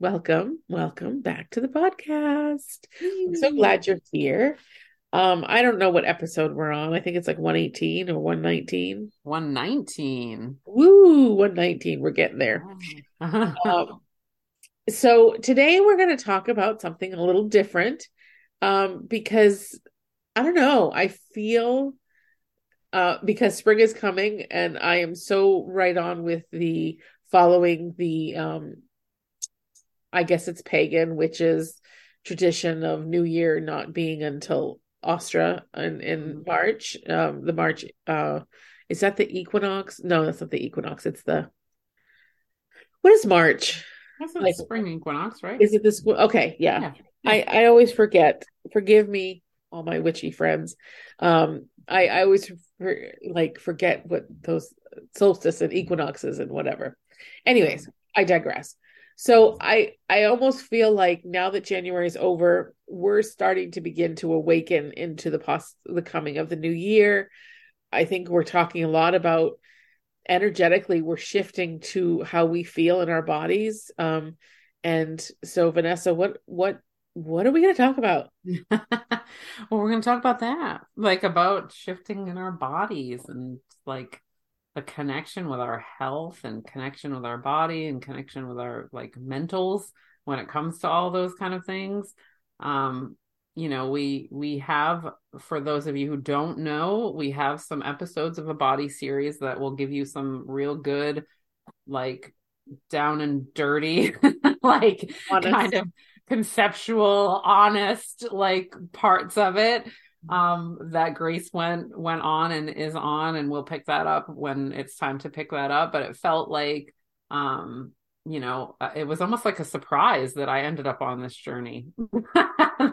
welcome, welcome back to the podcast. I'm so glad you're here. Um, I don't know what episode we're on. I think it's like 118 or 119. 119. Woo, 119. We're getting there. um, so today we're going to talk about something a little different um, because I don't know. I feel uh, because spring is coming and I am so right on with the following the um, I guess it's pagan, which is tradition of New Year not being until Ostara in, in mm-hmm. March. Um, the March uh, is that the equinox? No, that's not the equinox. It's the what is March? That's the like, spring equinox, right? Is it this? Okay, yeah. yeah. I I always forget. Forgive me, all my witchy friends. Um, I I always for, like forget what those solstice and equinoxes and whatever. Anyways, I digress. So I I almost feel like now that January is over, we're starting to begin to awaken into the pos the coming of the new year. I think we're talking a lot about energetically we're shifting to how we feel in our bodies. Um and so Vanessa, what what what are we going to talk about? well, we're going to talk about that, like about shifting in our bodies and like a connection with our health and connection with our body and connection with our like mentals when it comes to all those kind of things um you know we we have for those of you who don't know we have some episodes of a body series that will give you some real good like down and dirty like honest. kind of conceptual honest like parts of it um that grace went went on and is on and we'll pick that up when it's time to pick that up. But it felt like um you know uh, it was almost like a surprise that i ended up on this journey.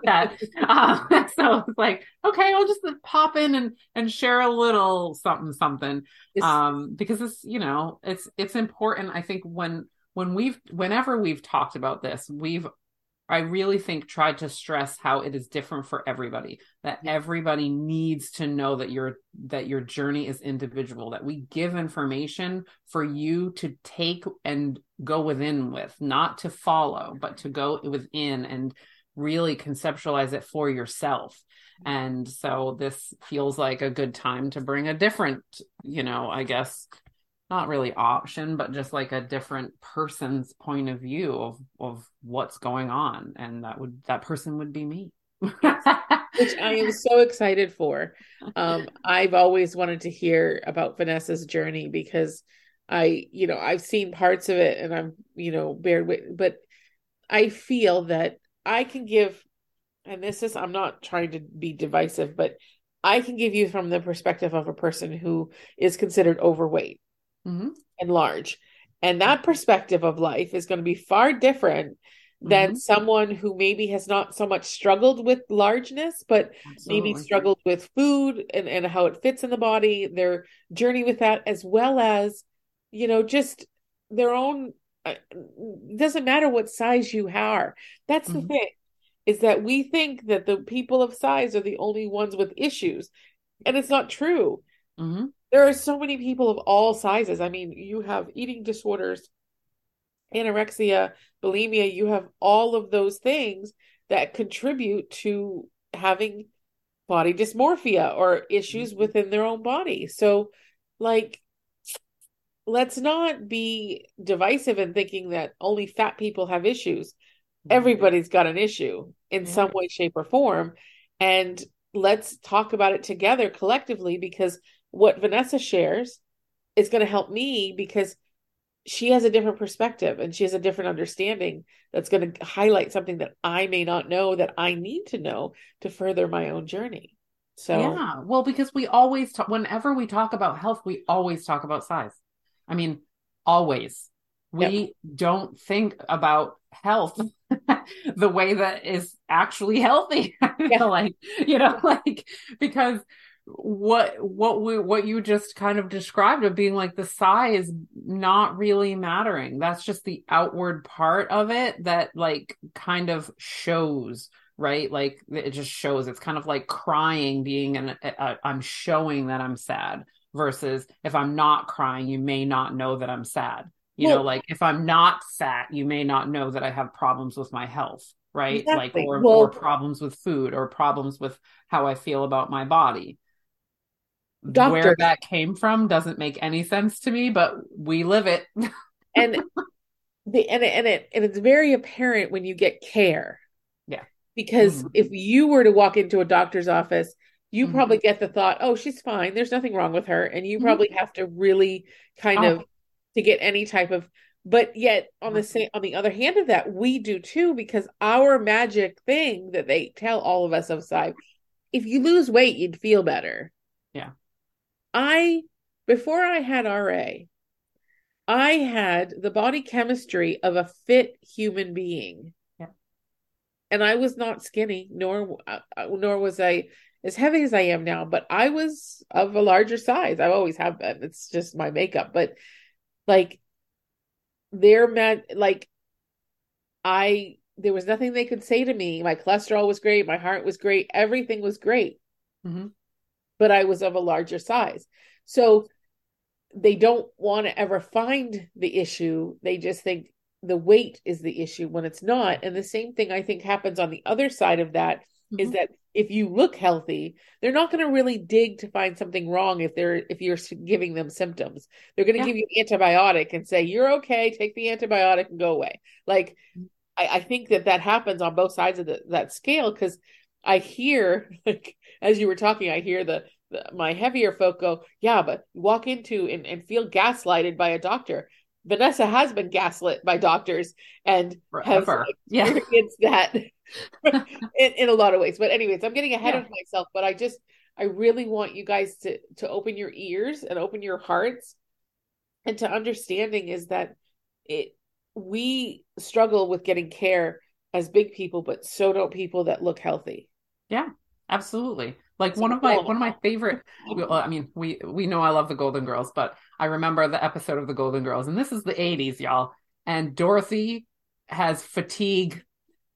That uh, so it's like okay i'll just pop in and and share a little something something. Um because it's you know it's it's important i think when when we've whenever we've talked about this we've I really think tried to stress how it is different for everybody. That everybody needs to know that your that your journey is individual. That we give information for you to take and go within with, not to follow, but to go within and really conceptualize it for yourself. And so this feels like a good time to bring a different, you know, I guess not really option, but just like a different person's point of view of of what's going on, and that would that person would be me. Which I am so excited for. Um, I've always wanted to hear about Vanessa's journey because I, you know, I've seen parts of it and I'm, you know, bared with, but I feel that I can give, and this is, I'm not trying to be divisive, but I can give you from the perspective of a person who is considered overweight mm-hmm. and large. And that perspective of life is going to be far different than mm-hmm. someone who maybe has not so much struggled with largeness, but Absolutely. maybe struggled with food and, and how it fits in the body, their journey with that, as well as, you know, just their own. Uh, doesn't matter what size you are. That's mm-hmm. the thing, is that we think that the people of size are the only ones with issues, and it's not true. Mm-hmm there are so many people of all sizes. I mean, you have eating disorders, anorexia, bulimia, you have all of those things that contribute to having body dysmorphia or issues mm-hmm. within their own body. So, like, let's not be divisive in thinking that only fat people have issues. Mm-hmm. Everybody's got an issue in yeah. some way, shape, or form. And let's talk about it together collectively because what Vanessa shares is going to help me because she has a different perspective and she has a different understanding that's going to highlight something that I may not know that I need to know to further my own journey. So, yeah, well, because we always talk, whenever we talk about health, we always talk about size. I mean, always. We yep. don't think about health the way that is actually healthy. Yeah. like, you know, like because what what we what you just kind of described of being like the size not really mattering. That's just the outward part of it that like kind of shows right? Like it just shows. It's kind of like crying being an i'm showing that i'm sad versus if i'm not crying you may not know that i'm sad. You well, know like if i'm not fat you may not know that i have problems with my health right? Exactly. like or, well, or problems with food or problems with how i feel about my body Doctor. Where that came from doesn't make any sense to me, but we live it. and the and it, and it and it's very apparent when you get care. Yeah. Because mm-hmm. if you were to walk into a doctor's office, you mm-hmm. probably get the thought, "Oh, she's fine. There's nothing wrong with her." And you mm-hmm. probably have to really kind oh. of to get any type of but yet on the same on the other hand of that, we do too because our magic thing that they tell all of us outside, if you lose weight, you'd feel better. Yeah. I before I had RA, I had the body chemistry of a fit human being. Yeah. And I was not skinny, nor uh, nor was I as heavy as I am now, but I was of a larger size. I always have been. It's just my makeup, but like they're mad like I there was nothing they could say to me. My cholesterol was great, my heart was great, everything was great. Mm-hmm but I was of a larger size. So they don't want to ever find the issue. They just think the weight is the issue when it's not. And the same thing I think happens on the other side of that mm-hmm. is that if you look healthy, they're not going to really dig to find something wrong if they're if you're giving them symptoms. They're going to yeah. give you an antibiotic and say you're okay, take the antibiotic and go away. Like I, I think that that happens on both sides of the, that scale because I hear like as you were talking, I hear the, the my heavier folk go, yeah, but walk into and, and feel gaslighted by a doctor. Vanessa has been gaslit by doctors and has experienced yeah. that in, in a lot of ways. But anyways, I'm getting ahead yeah. of myself, but I just I really want you guys to to open your ears and open your hearts and to understanding is that it we struggle with getting care as big people, but so don't people that look healthy. Yeah, absolutely. Like one of my one of my favorite. Well, I mean, we we know I love the Golden Girls, but I remember the episode of the Golden Girls, and this is the '80s, y'all. And Dorothy has fatigue,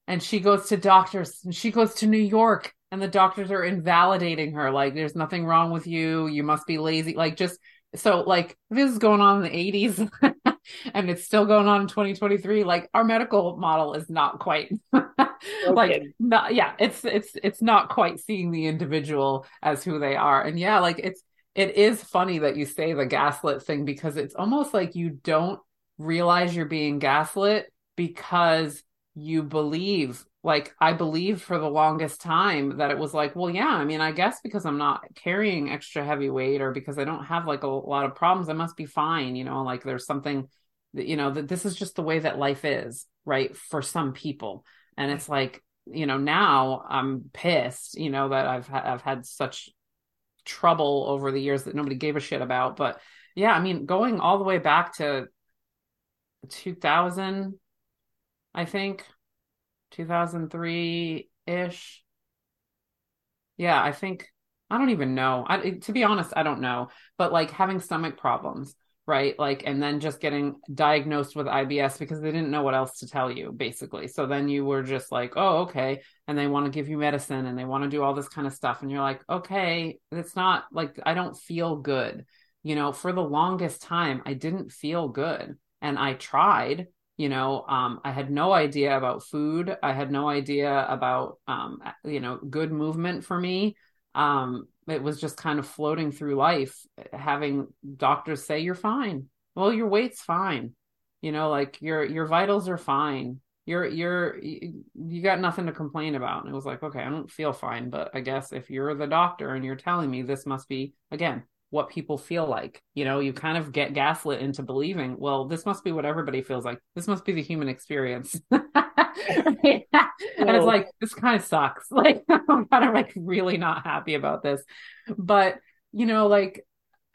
and she goes to doctors, and she goes to New York, and the doctors are invalidating her. Like, there's nothing wrong with you. You must be lazy. Like, just so like this is going on in the 80s and it's still going on in 2023 like our medical model is not quite like not yeah it's it's it's not quite seeing the individual as who they are and yeah like it's it is funny that you say the gaslit thing because it's almost like you don't realize you're being gaslit because you believe like I believed for the longest time that it was like, well, yeah, I mean, I guess because I'm not carrying extra heavy weight or because I don't have like a lot of problems, I must be fine, you know, like there's something that, you know, that this is just the way that life is, right? For some people. And it's like, you know, now I'm pissed, you know, that I've I've had such trouble over the years that nobody gave a shit about, but yeah, I mean, going all the way back to 2000 I think 2003 ish. Yeah, I think I don't even know. I, to be honest, I don't know. But like having stomach problems, right? Like, and then just getting diagnosed with IBS because they didn't know what else to tell you, basically. So then you were just like, oh, okay. And they want to give you medicine and they want to do all this kind of stuff. And you're like, okay, it's not like I don't feel good. You know, for the longest time, I didn't feel good. And I tried you know um, i had no idea about food i had no idea about um, you know good movement for me um, it was just kind of floating through life having doctors say you're fine. Well your weight's fine. You know like your your vitals are fine. You're you're you got nothing to complain about. And it was like okay i don't feel fine but i guess if you're the doctor and you're telling me this must be again what people feel like. You know, you kind of get gaslit into believing, well, this must be what everybody feels like. This must be the human experience. and it's like, this kind of sucks. Like, I'm kind of like really not happy about this. But, you know, like,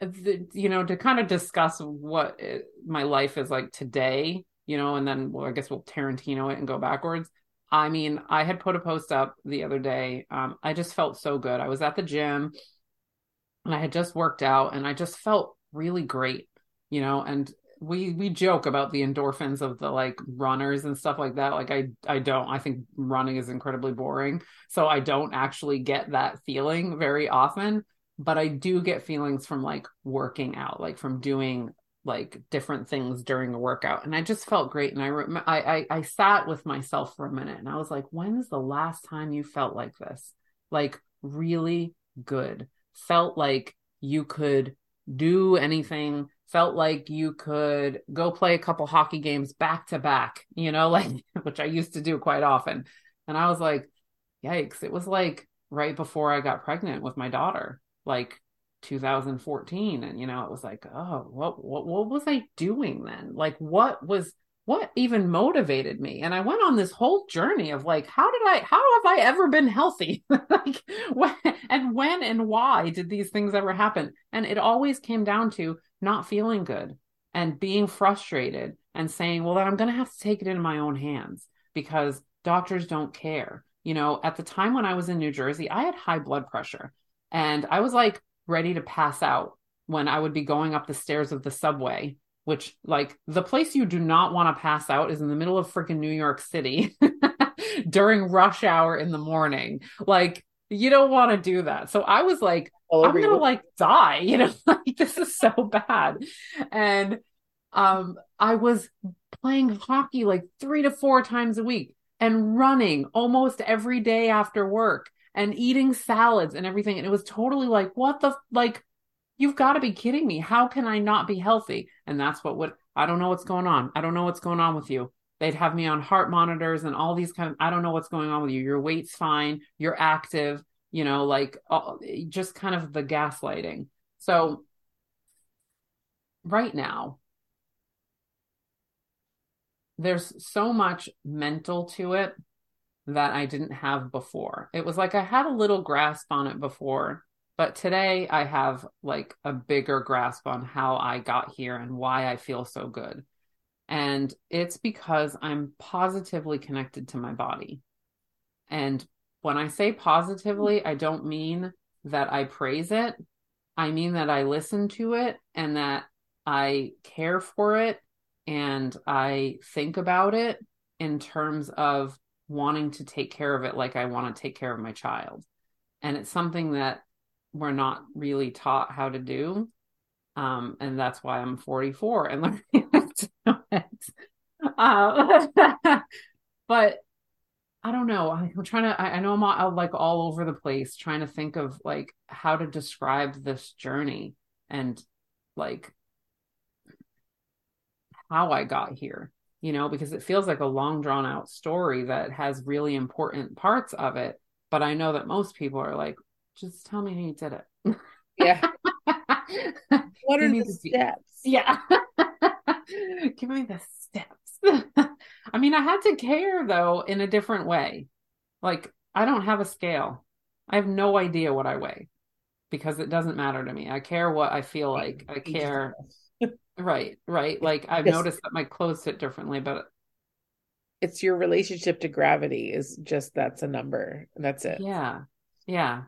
the, you know, to kind of discuss what it, my life is like today, you know, and then well, I guess we'll Tarantino it and go backwards. I mean, I had put a post up the other day. Um, I just felt so good. I was at the gym and I had just worked out and I just felt really great, you know, and we we joke about the endorphins of the like runners and stuff like that. Like I I don't. I think running is incredibly boring. So I don't actually get that feeling very often, but I do get feelings from like working out, like from doing like different things during a workout and i just felt great and I, rem- I, I i sat with myself for a minute and i was like when's the last time you felt like this like really good felt like you could do anything felt like you could go play a couple hockey games back to back you know like which i used to do quite often. And i was like yikes it was like right before i got pregnant with my daughter like 2014 and you know it was like oh what what what was i doing then? Like what was what even motivated me? And i went on this whole journey of like how did i how have i ever been healthy? Like when, and when and why did these things ever happen? And it always came down to not feeling good and being frustrated and saying well then i'm going to have to take it into my own hands because doctors don't care. You know at the time when i was in new jersey i had high blood pressure and i was like ready to pass out when I would be going up the stairs of the subway, which like the place you do not want to pass out is in the middle of freaking New York City during rush hour in the morning. Like you don't want to do that. So I was like, I'm gonna like die, you know, like this is so bad. And um I was playing hockey like three to four times a week and running almost every day after work and eating salads and everything. And it was totally like, what the, like, you've got to be kidding me. How can I not be healthy? And that's what would, I don't know what's going on. I don't know what's going on with you. They'd have me on heart monitors and all these kind of, I don't know what's going on with you. Your weight's fine. You're active, you know, like just kind of the gaslighting. So right now, there's so much mental to it that I didn't have before. It was like I had a little grasp on it before, but today I have like a bigger grasp on how I got here and why I feel so good. And it's because I'm positively connected to my body. And when I say positively, I don't mean that I praise it. I mean that I listen to it and that I care for it and I think about it in terms of wanting to take care of it like I want to take care of my child. And it's something that we're not really taught how to do. Um, and that's why I'm 44 and learning to do it. Uh, but I don't know. I'm trying to, I, I know I'm all, like all over the place trying to think of like how to describe this journey and like how I got here you know, because it feels like a long drawn out story that has really important parts of it. But I know that most people are like, just tell me how you did it. Yeah. what are the steps? Yeah. Give me the steps. I mean, I had to care though in a different way. Like, I don't have a scale. I have no idea what I weigh because it doesn't matter to me. I care what I feel like. I care Right, right. Like I've noticed that my clothes fit differently, but it's your relationship to gravity is just that's a number. That's it. Yeah. Yeah.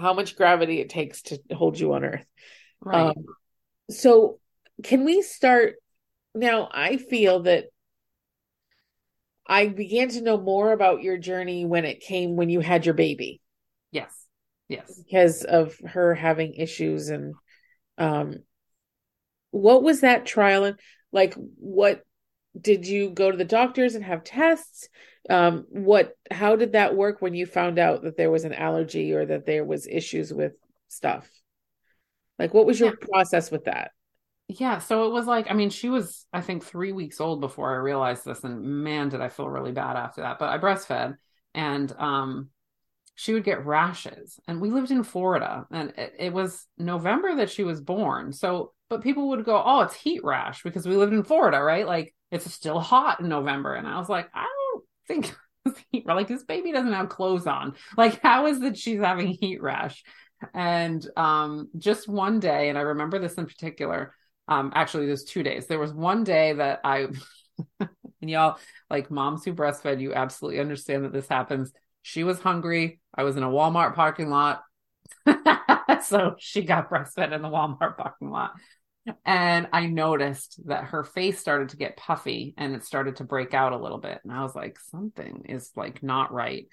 How much gravity it takes to hold you on earth. Right. Um, so can we start now? I feel that I began to know more about your journey when it came when you had your baby. Yes. Yes. Because of her having issues and um what was that trial and like what did you go to the doctors and have tests um what how did that work when you found out that there was an allergy or that there was issues with stuff like what was your yeah. process with that yeah so it was like i mean she was i think three weeks old before i realized this and man did i feel really bad after that but i breastfed and um she would get rashes and we lived in florida and it, it was november that she was born so but people would go, "Oh, it's heat rash because we lived in Florida, right? Like it's still hot in November." And I was like, "I don't think heat like this baby doesn't have clothes on. Like how is that she's having heat rash?" And um just one day, and I remember this in particular. Um, actually, there's two days. There was one day that I and y'all, like moms who breastfed, you absolutely understand that this happens. She was hungry. I was in a Walmart parking lot. so she got breastfed in the Walmart parking lot. And I noticed that her face started to get puffy and it started to break out a little bit. And I was like, something is like not right.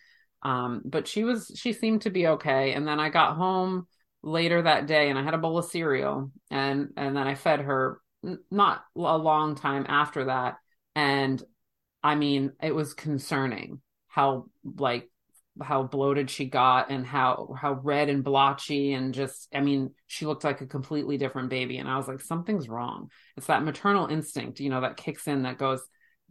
Um, but she was, she seemed to be okay. And then I got home later that day and I had a bowl of cereal and, and then I fed her not a long time after that. And I mean, it was concerning how like how bloated she got and how how red and blotchy and just I mean she looked like a completely different baby and I was like something's wrong. It's that maternal instinct, you know, that kicks in that goes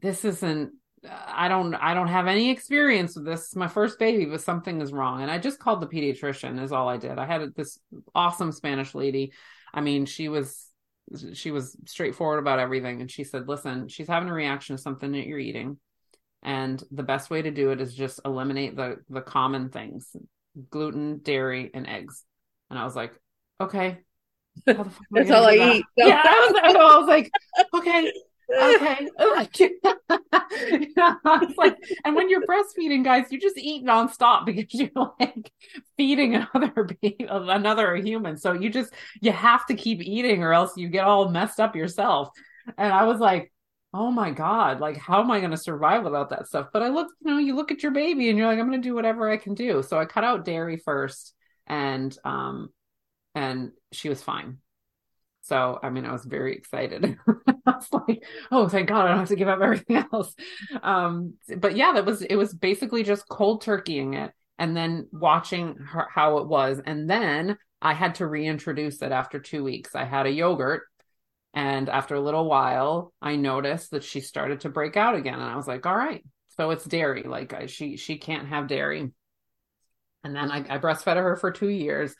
this isn't I don't I don't have any experience with this. My first baby, but something is wrong. And I just called the pediatrician is all I did. I had this awesome Spanish lady. I mean, she was she was straightforward about everything and she said, "Listen, she's having a reaction to something that you're eating." And the best way to do it is just eliminate the the common things gluten dairy and eggs. And i was like okay. That's all i that? eat. Yeah I was, I was like okay okay. Oh, was like and when you're breastfeeding guys you just eat nonstop because you're like feeding another another human. So you just you have to keep eating or else you get all messed up yourself. And i was like oh my god like how am i going to survive without that stuff? But i look you know you look at your baby and you're like i'm going to do whatever i can do. So i cut out dairy first and um and she was fine. So i mean i was very excited. I was like oh thank god i don't have to give up everything else. Um but yeah that was it was basically just cold turkeying it and then watching her, how it was. And then i had to reintroduce it after two weeks. I had a yogurt and after a little while, I noticed that she started to break out again. And I was like, all right, so it's dairy. Like she, she can't have dairy. And then I, I breastfed her for two years.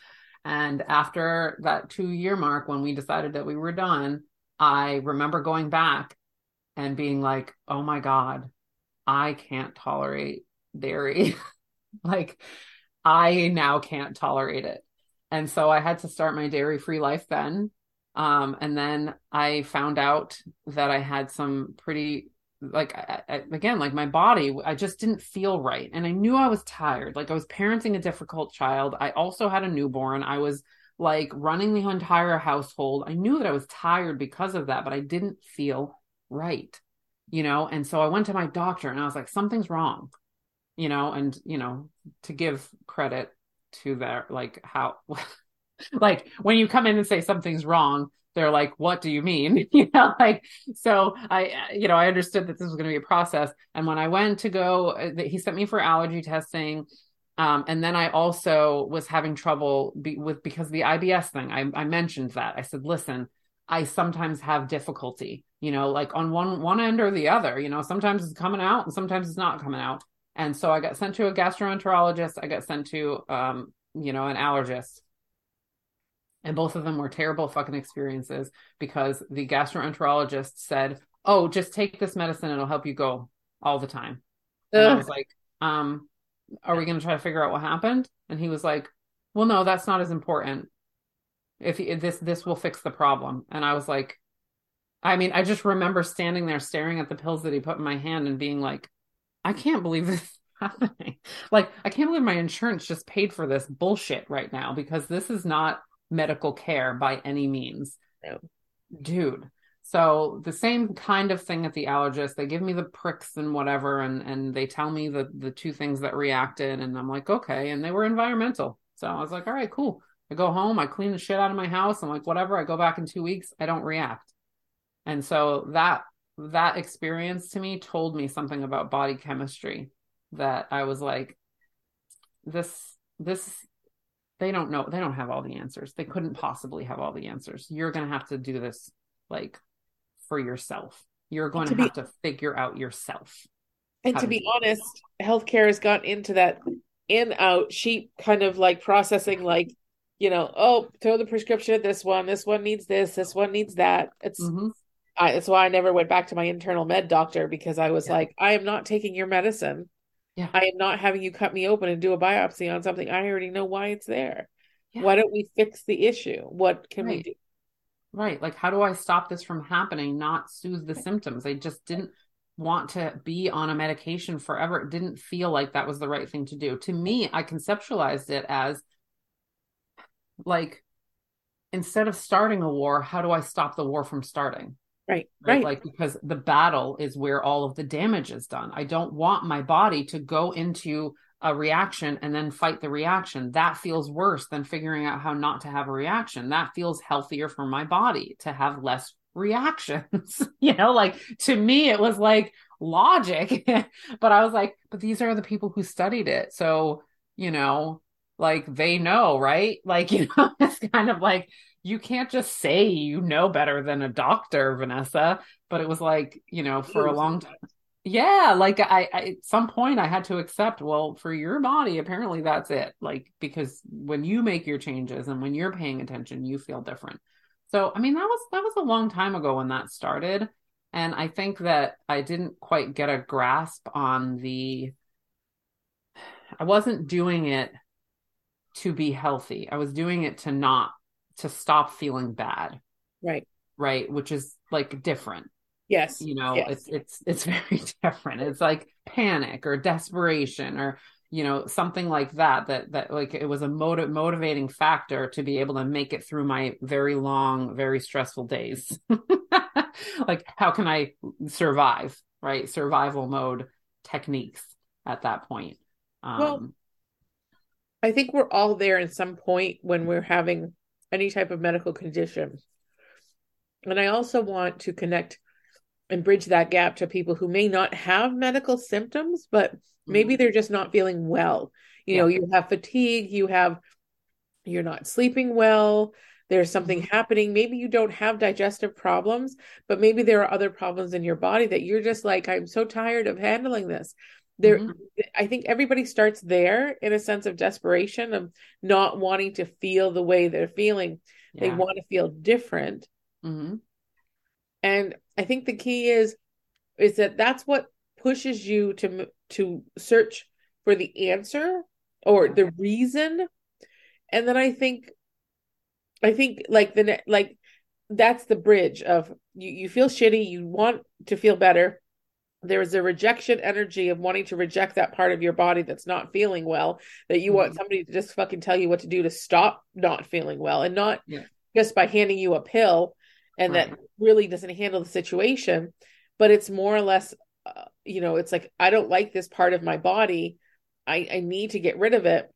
And after that two year mark, when we decided that we were done, I remember going back and being like, oh my God, I can't tolerate dairy. like I now can't tolerate it. And so I had to start my dairy free life then. Um, and then I found out that I had some pretty like I, I, again like my body i just didn't feel right. And i knew i was tired. Like i was parenting a difficult child. I also had a newborn. I was like running the entire household. I knew that i was tired because of that but i didn't feel right you know? And so i went to my doctor and i was like something's wrong you know? And you know to give credit to their like how like when you come in and say something's wrong they're like what do you mean? You know like so i you know i understood that this was going to be a process. And when i went to go uh, he sent me for allergy testing um, and then i also was having trouble be, with because the ibs thing I, I mentioned that. I said listen i sometimes have difficulty you know like on one one end or the other you know sometimes it's coming out and sometimes it's not coming out. And so i got sent to a gastroenterologist. I got sent to um, you know an allergist and both of them were terrible fucking experiences because the gastroenterologist said, "Oh, just take this medicine; it'll help you go all the time." And I was like, "Um, are we going to try to figure out what happened?" And he was like, "Well, no, that's not as important. If, this this will fix the problem." And I was like, I mean, I just remember standing there staring at the pills that he put in my hand and being like, "I can't believe this." is Happening. Like, I can't believe my insurance just paid for this bullshit right now because this is not medical care by any means. No. Dude. So the same kind of thing at the allergist. They give me the pricks and whatever, and and they tell me the the two things that reacted, and I'm like, okay. And they were environmental. So I was like, all right, cool. I go home, I clean the shit out of my house. I'm like, whatever. I go back in two weeks, I don't react. And so that that experience to me told me something about body chemistry that I was like, this this they don't know they don't have all the answers. They couldn't possibly have all the answers. You're going to have to do this like for yourself. You're going to, to, have be, to figure out yourself and to be honest healthcare has got into that in out sheep kind of like processing like you know oh throw the prescription at this one. This one needs this. This one needs that. It's mm-hmm. I, it's why i never went back to my internal med doctor because i was yeah. like i am not taking your medicine yeah. I am not having you cut me open and do a biopsy on something. I already know why it's there. Yeah. Why don't we fix the issue? What can right. we do? Right. Like, how do I stop this from happening, not soothe the symptoms? I just didn't want to be on a medication forever. It didn't feel like that was the right thing to do. To me, I conceptualized it as like instead of starting a war, how do I stop the war from starting? Right, right. Like because the battle is where all of the damage is done. I don't want my body to go into a reaction and then fight the reaction. That feels worse than figuring out how not to have a reaction. That feels healthier for my body to have less reactions. you know, like to me, it was like logic. but I was like, but these are the people who studied it. So, you know, like they know, right? Like, you know, it's kind of like you can't just say you know better than a doctor, Vanessa. But it was like, you know, for a long time. Yeah, like I, I at some point I had to accept, well, for your body, apparently that's it. Like because when you make your changes and when you're paying attention, you feel different. So, I mean, that was that was a long time ago when that started. And I think that I didn't quite get a grasp on the I wasn't doing it to be healthy. I was doing it to not to stop feeling bad. Right. Right, which is like different. Yes. You know, yes. it's it's it's very different. It's like panic or desperation or you know something like that that that like it was a motive motivating factor to be able to make it through my very long very stressful days like how can i survive right survival mode techniques at that point um, well I think we're all there in some point when we're having any type of medical condition. And I also want to connect and bridge that gap to people who may not have medical symptoms, but maybe mm-hmm. they're just not feeling well. You yeah. know, you have fatigue, you have, you're not sleeping well, there's something mm-hmm. happening. Maybe you don't have digestive problems, but maybe there are other problems in your body that you're just like, I'm so tired of handling this there mm-hmm. i think everybody starts there in a sense of desperation of not wanting to feel the way they're feeling yeah. they want to feel different mm-hmm. and i think the key is is that that's what pushes you to to search for the answer or the reason and then i think i think like the like that's the bridge of you you feel shitty you want to feel better there's a rejection energy of wanting to reject that part of your body that's not feeling well that you mm-hmm. want somebody to just fucking tell you what to do to stop not feeling well and not yeah. just by handing you a pill and right. that really doesn't handle the situation but it's more or less uh, you know it's like i don't like this part of my body i i need to get rid of it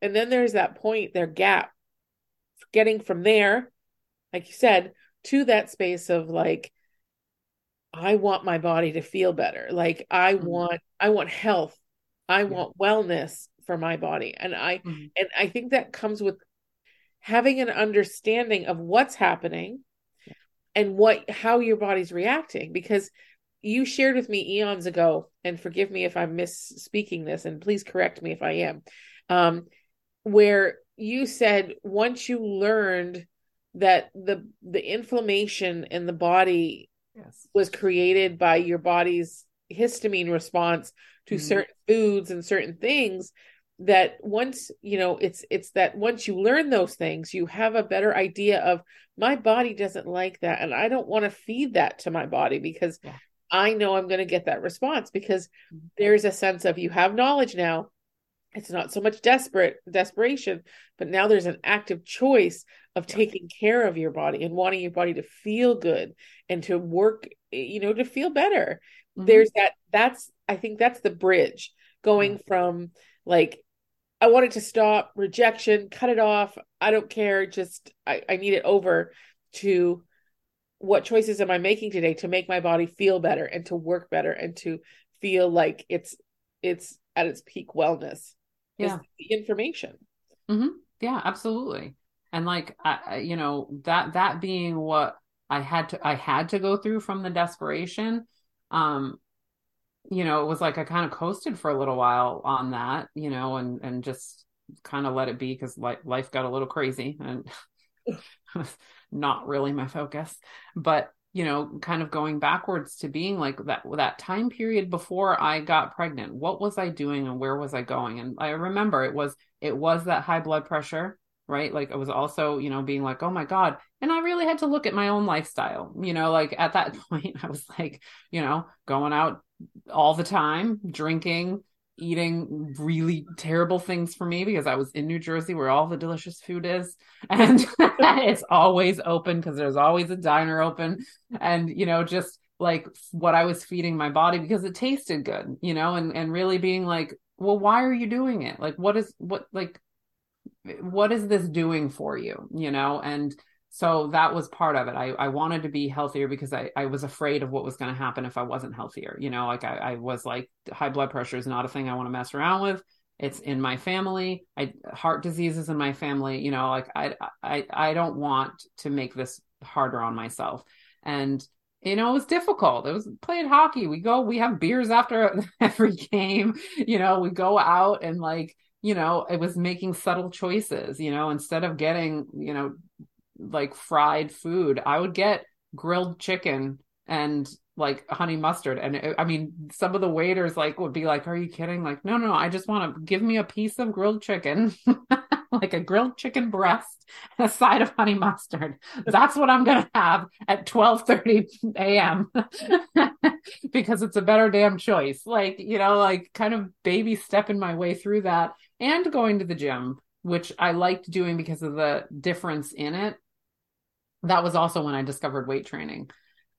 and then there's that point their gap getting from there like you said to that space of like I want my body to feel better. Like I mm-hmm. want I want health. I yeah. want wellness for my body. And I mm-hmm. and I think that comes with having an understanding of what's happening yeah. and what how your body's reacting because you shared with me eons ago and forgive me if I'm misspeaking this and please correct me if I am. Um where you said once you learned that the the inflammation in the body yes. was created by your body's histamine response to mm-hmm. certain foods and certain things that once you know it's it's that once you learn those things you have a better idea of my body doesn't like that and i don't want to feed that to my body because yeah. i know i'm going to get that response because mm-hmm. there's a sense of you have knowledge now it's not so much desperate desperation but now there's an active choice of taking care of your body and wanting your body to feel good and to work you know to feel better mm-hmm. there's that that's i think that's the bridge going mm-hmm. from like i want it to stop rejection cut it off i don't care just I, I need it over to what choices am i making today to make my body feel better and to work better and to feel like it's it's at its peak wellness yeah. the information. Mm-hmm. yeah absolutely. And like I, you know that that being what i had to i had to go through from the desperation um you know it was like i kind of coasted for a little while on that you know and and just kind of let it be because life, life got a little crazy and not really my focus. But you know kind of going backwards to being like that that time period before i got pregnant what was i doing and where was i going and i remember it was it was that high blood pressure right? Like I was also, you know, being like, oh my God. And I really had to look at my own lifestyle. You know, like at that point, I was like, you know, going out all the time, drinking, eating really terrible things for me because I was in New Jersey where all the delicious food is. And it's always open because there's always a diner open. And, you know, just like what I was feeding my body because it tasted good, you know, and, and really being like, well, why are you doing it? Like, what is, what, like, what is this doing for you you know and so that was part of it i, I wanted to be healthier because I, I was afraid of what was going to happen if i wasn't healthier you know like I, I was like high blood pressure is not a thing i want to mess around with it's in my family i heart disease is in my family you know like i i i don't want to make this harder on myself and you know, it was difficult. It was playing hockey. We go, we have beers after every game. You know, we go out and like you know, it was making subtle choices, you know, instead of getting, you know, like fried food, I would get grilled chicken and like honey mustard. And it, I mean, some of the waiters like would be like, "Are you kidding?" Like, no, no, I just want to give me a piece of grilled chicken, like a grilled chicken breast and a side of honey mustard. That's what I'm gonna have at 12:30 a.m. because it's a better damn choice. Like, you know, like kind of baby stepping my way through that and going to the gym, which I liked doing because of the difference in it. That was also when I discovered weight training.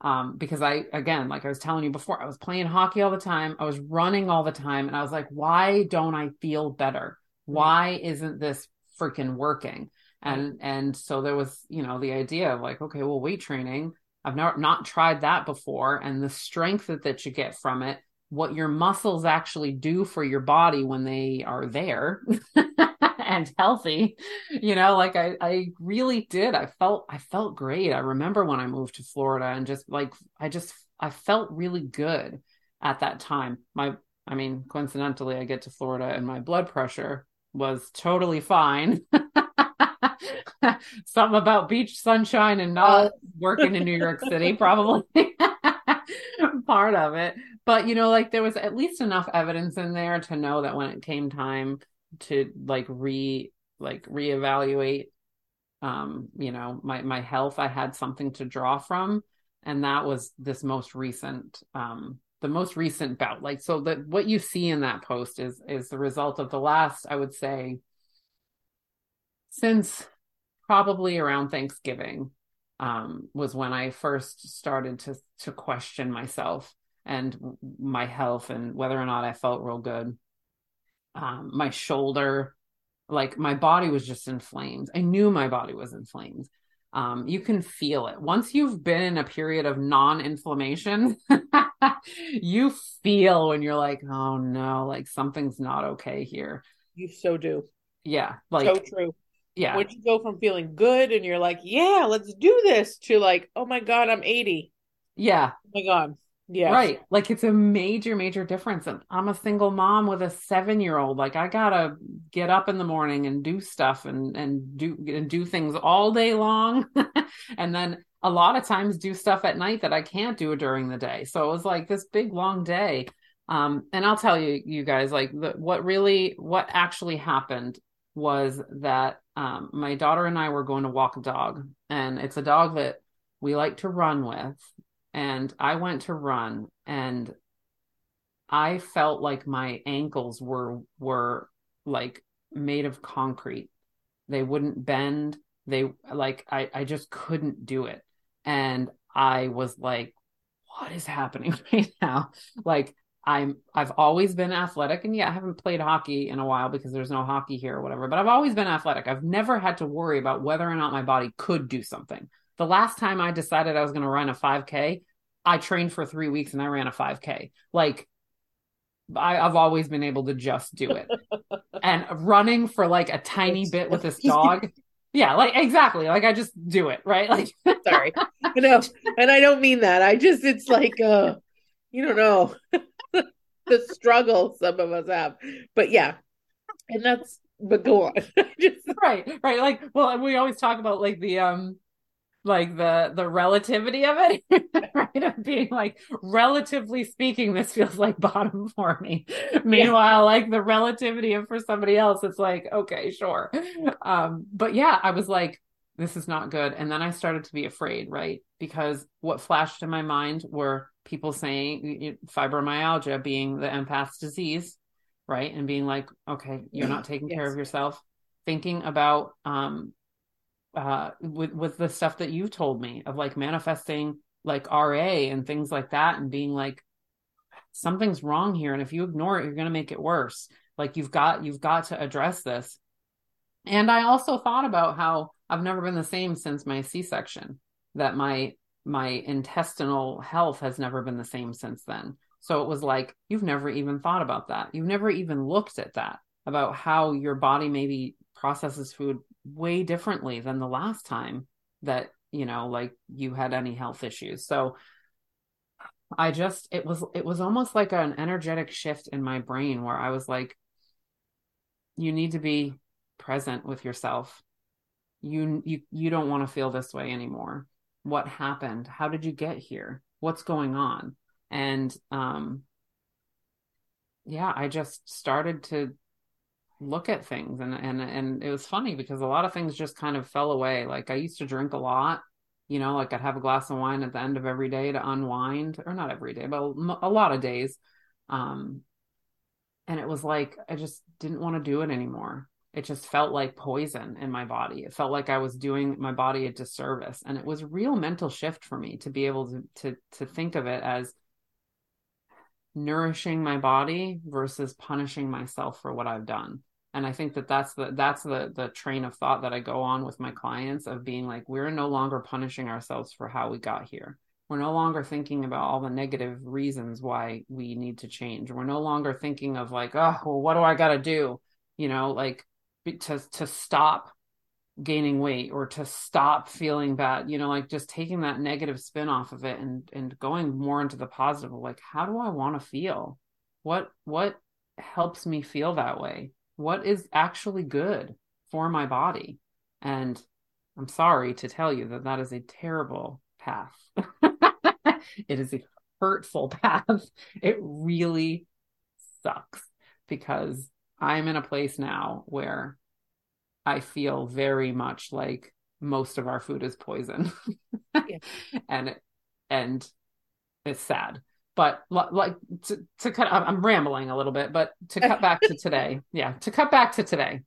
Um, because I, again, like I was telling you before, I was playing hockey all the time. I was running all the time. And I was like, why don't I feel better? Why isn't this freaking working? And, and so there was, you know, the idea of like, okay, well, weight training, I've not, not tried that before. And the strength that, that you get from it what your muscles actually do for your body when they are there and healthy you know like I, I really did. I felt i felt great. I remember when i moved to florida and just like i just i felt really good at that time. My i mean coincidentally i get to florida and my blood pressure was totally fine. Something about beach sunshine and not uh, working in new york city probably part of it. But you know like there was at least enough evidence in there to know that when it came time to like re like reevaluate um you know my my health i had something to draw from and that was this most recent um the most recent bout like so that what you see in that post is is the result of the last i would say since probably around thanksgiving um was when i first started to to question myself and my health and whether or not I felt real good. Um, my shoulder, like my body was just inflamed. I knew my body was inflamed. Um, you can feel it once you've been in a period of non-inflammation. you feel when you're like, oh no, like something's not okay here. You so do. Yeah, like so true. Yeah. When you go from feeling good and you're like, yeah, let's do this to like, oh my god, I'm 80. Yeah. Oh my god. Yeah. Right. Like it's a major, major difference. And I'm a single mom with a seven year old. Like I gotta get up in the morning and do stuff and and do and do things all day long. and then a lot of times do stuff at night that I can't do during the day. So it was like this big long day. Um, and I'll tell you, you guys, like the, what really, what actually happened was that um, my daughter and I were going to walk a dog, and it's a dog that we like to run with and I went to run and I felt like my ankles were were like made of concrete. They wouldn't bend. They like I I just couldn't do it. And I was like what is happening right now? Like I'm I've always been athletic and yeah, I haven't played hockey in a while because there's no hockey here or whatever, but I've always been athletic. I've never had to worry about whether or not my body could do something. The last time I decided I was going to run a 5K, I trained for three weeks and I ran a 5K. Like, I, have always been able to just do it. and running for like a tiny bit with this dog. Yeah, like exactly. Like I just do it, right? Like sorry. You know, and I don't mean that. I just it's like uh you don't know the struggle some of us have. But yeah. And that's but go on. just... Right, right. Like well we always talk about like the um like the the relativity of it right of being like relatively speaking this feels like bottom for me. Meanwhile yeah. like the relativity of for somebody else it's like okay sure. Um but yeah i was like this is not good. And then i started to be afraid right? Because what flashed in my mind were people saying fibromyalgia being the empath's disease right? And being like okay you're not taking yes. care of yourself. Thinking about um uh with with the stuff that you told me of like manifesting like RA and things like that and being like something's wrong here. And if you ignore it you're going to make it worse. Like you've got you've got to address this. And i also thought about how i've never been the same since my c-section that my my intestinal health has never been the same since then. So it was like you've never even thought about that. You've never even looked at that about how your body maybe processes food way differently than the last time that you know like you had any health issues. So i just it was it was almost like an energetic shift in my brain where i was like you need to be present with yourself. You you you don't want to feel this way anymore. What happened? How did you get here? What's going on? And um yeah i just started to look at things. And and and it was funny because a lot of things just kind of fell away. Like i used to drink a lot you know like i'd have a glass of wine at the end of every day to unwind or not every day but a lot of days. Um and it was like i just didn't want to do it anymore. It just felt like poison in my body. It felt like i was doing my body a disservice. And it was a real mental shift for me to be able to to to think of it as nourishing my body versus punishing myself for what i've done and i think that that's the that's the the train of thought that i go on with my clients of being like we're no longer punishing ourselves for how we got here. We're no longer thinking about all the negative reasons why we need to change. We're no longer thinking of like oh well what do i got to do? You know like to to stop gaining weight or to stop feeling bad you know like just taking that negative spin off of it and and going more into the positive like how do i want to feel? What what helps me feel that way what is actually good for my body. And I'm sorry to tell you that that is a terrible path. it is a hurtful path. It really sucks because I'm in a place now where I feel very much like most of our food is poison. yeah. And and it's sad but like to, to cut i'm rambling a little bit but to cut back to today yeah to cut back to today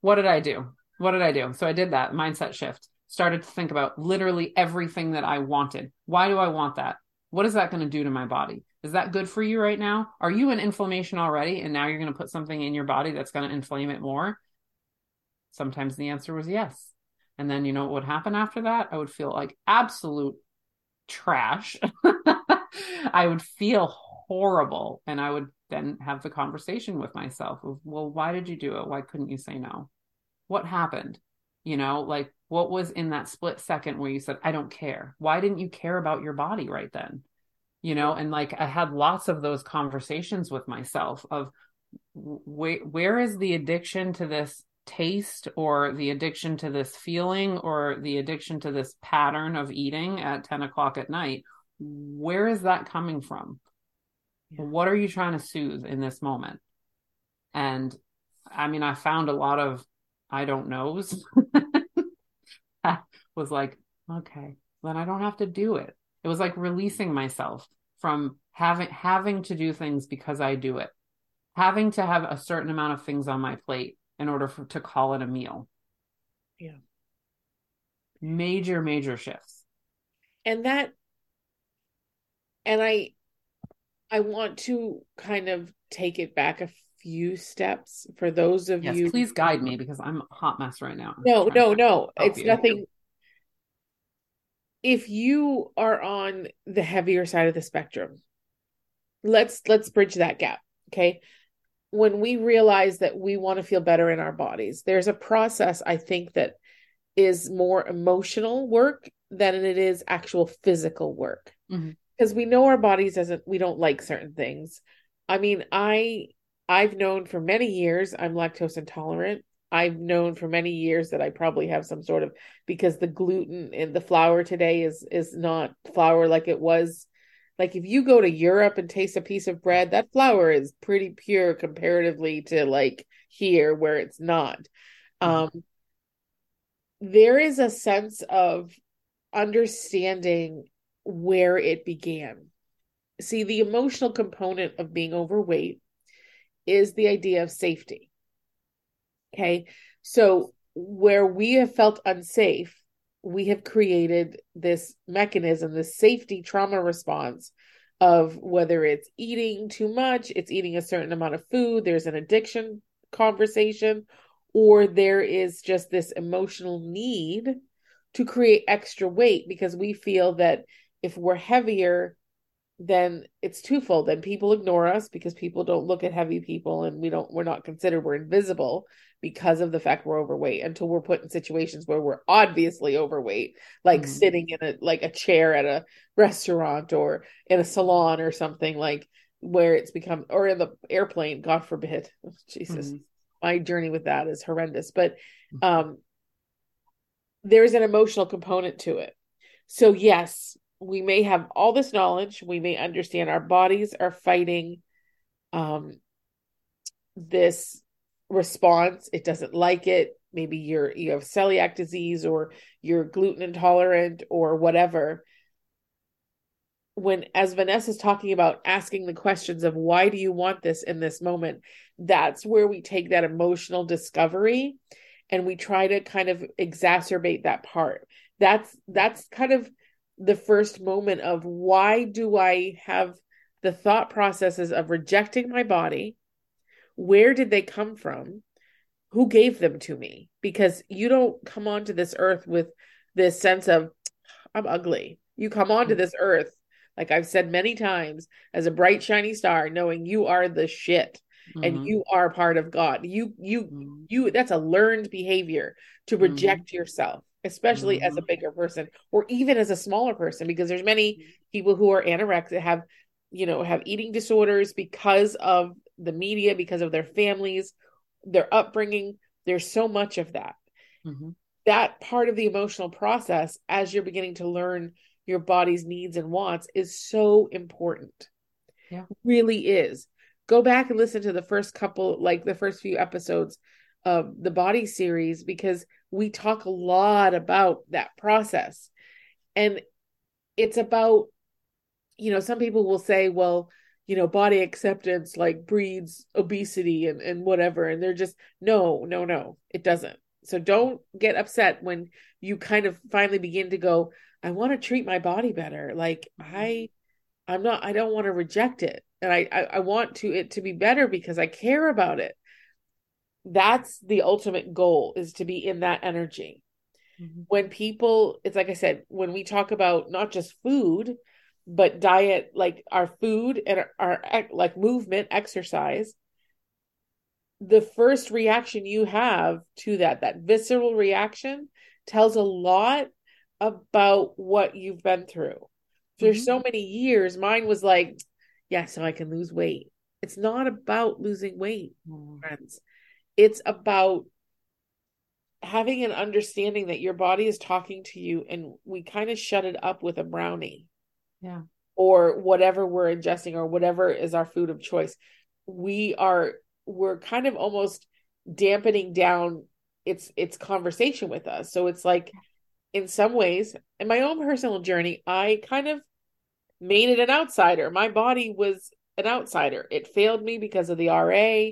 what did i do? What did i do? So i did that mindset shift started to think about literally everything that i wanted. Why do i want that? What is that going to do to my body? Is that good for you right now? Are you in inflammation already and now you're going to put something in your body that's going to inflame it more? Sometimes the answer was yes. And then you know what would happen after that? I would feel like absolute trash I would feel horrible. And I would then have the conversation with myself of, well, why did you do it? Why couldn't you say no? What happened? You know, like what was in that split second where you said, I don't care? Why didn't you care about your body right then? You know, and like I had lots of those conversations with myself of where where is the addiction to this taste or the addiction to this feeling or the addiction to this pattern of eating at 10 o'clock at night where is that coming from? Yeah. What are you trying to soothe in this moment? And I mean, I found a lot of I don't knows. was like, okay, then I don't have to do it. It was like releasing myself from having having to do things because I do it. Having to have a certain amount of things on my plate in order for, to call it a meal. Yeah. Major major shifts. And that and I I want to kind of take it back a few steps for those of yes, you. Please guide me because I'm a hot mess right now. No, no, no. It's you. nothing. If you are on the heavier side of the spectrum, let's let's bridge that gap. Okay. When we realize that we want to feel better in our bodies, there's a process I think that is more emotional work than it is actual physical work. Mm-hmm because we know our bodies doesn't we don't like certain things. I mean, I I've known for many years I'm lactose intolerant I've known for many years that I probably have some sort of because the gluten in the flour today is is not flour like it was. Like if you go to Europe and taste a piece of bread, that flour is pretty pure comparatively to like here where it's not. Um there is a sense of understanding where it began. See, the emotional component of being overweight is the idea of safety. Okay. So, where we have felt unsafe, we have created this mechanism, this safety trauma response of whether it's eating too much, it's eating a certain amount of food, there's an addiction conversation, or there is just this emotional need to create extra weight because we feel that if we're heavier, then it's twofold. Then people ignore us because people don't look at heavy people and we don't we're not considered we're invisible because of the fact we're overweight until we're put in situations where we're obviously overweight, like mm-hmm. sitting in a like a chair at a restaurant or in a salon or something like where it's become or in the airplane, God forbid. Oh, Jesus. Mm-hmm. My journey with that is horrendous. But mm-hmm. um there's an emotional component to it. So yes, we may have all this knowledge we may understand our bodies are fighting um this response. It doesn't like it. Maybe you're you have celiac disease or you're gluten intolerant or whatever. When as vanessa's talking about asking the questions of why do you want this in this moment that's where we take that emotional discovery and we try to kind of exacerbate that part. That's that's kind of the first moment of why do I have the thought processes of rejecting my body? Where did they come from? Who gave them to me? Because you don't come onto this earth with this sense of, I'm ugly. You come onto this earth, like I've said many times, as a bright, shiny star, knowing you are the shit. Mm-hmm. and you are part of God. You you mm-hmm. you that's a learned behavior to mm-hmm. reject mm-hmm. yourself especially mm-hmm. as a mm-hmm. bigger person or even as a smaller person because there's many people who are anorexic have you know have eating disorders because of the media because of their families their upbringing there's so much of that mm-hmm. that part of the emotional process as you're beginning to learn your body's needs and wants is so important yeah really is go back and listen to the first couple like the first few episodes of the body series because we talk a lot about that process. And it's about, you know, some people will say, well, you know, body acceptance like breeds obesity and, and whatever. And they're just, no, no, no, it doesn't. So don't get upset when you kind of finally begin to go, I want to treat my body better. Like I, mm-hmm. I'm not, I don't want to reject it. And I, I, I want to it to be better because I care about it that's the ultimate goal is to be in that energy mm-hmm. when people it's like i said when we talk about not just food but diet like our food and our, our like movement exercise the first reaction you have to that that visceral reaction tells a lot about what you've been through for mm-hmm. so many years mine was like yeah so i can lose weight it's not about losing weight mm. friends it's about having an understanding that your body is talking to you and we kind of shut it up with a brownie. Yeah. Or whatever we're ingesting or whatever is our food of choice. We are we're kind of almost dampening down its its conversation with us. So it's like in some ways, in my own personal journey, I kind of made it an outsider. My body was an outsider. It failed me because of the RA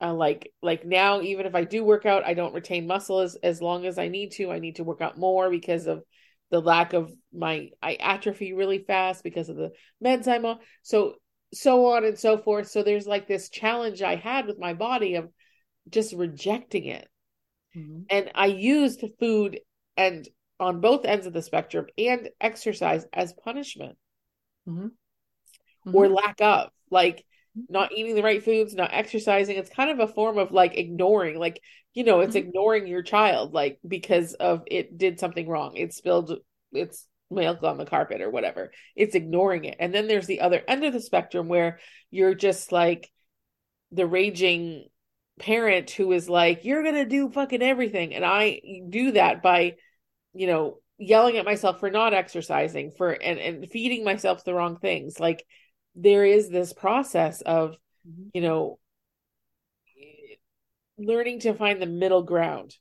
uh, like like now even if i do work out i don't retain muscle as, as long as i need to i need to work out more because of the lack of my i atrophy really fast because of the meds i'm on so so on and so forth so there's like this challenge i had with my body of just rejecting it mm-hmm. and i used food and on both ends of the spectrum and exercise as punishment mm-hmm. Mm-hmm. or lack of like not eating the right foods, not exercising. It's kind of a form of like ignoring, like, you know, it's mm-hmm. ignoring your child, like because of it did something wrong. It spilled its milk on the carpet or whatever. It's ignoring it. And then there's the other end of the spectrum where you're just like the raging parent who is like, you're going to do fucking everything. And I do that by, you know, yelling at myself for not exercising for and, and feeding myself the wrong things. Like there is this process of, mm-hmm. you know, learning to find the middle ground.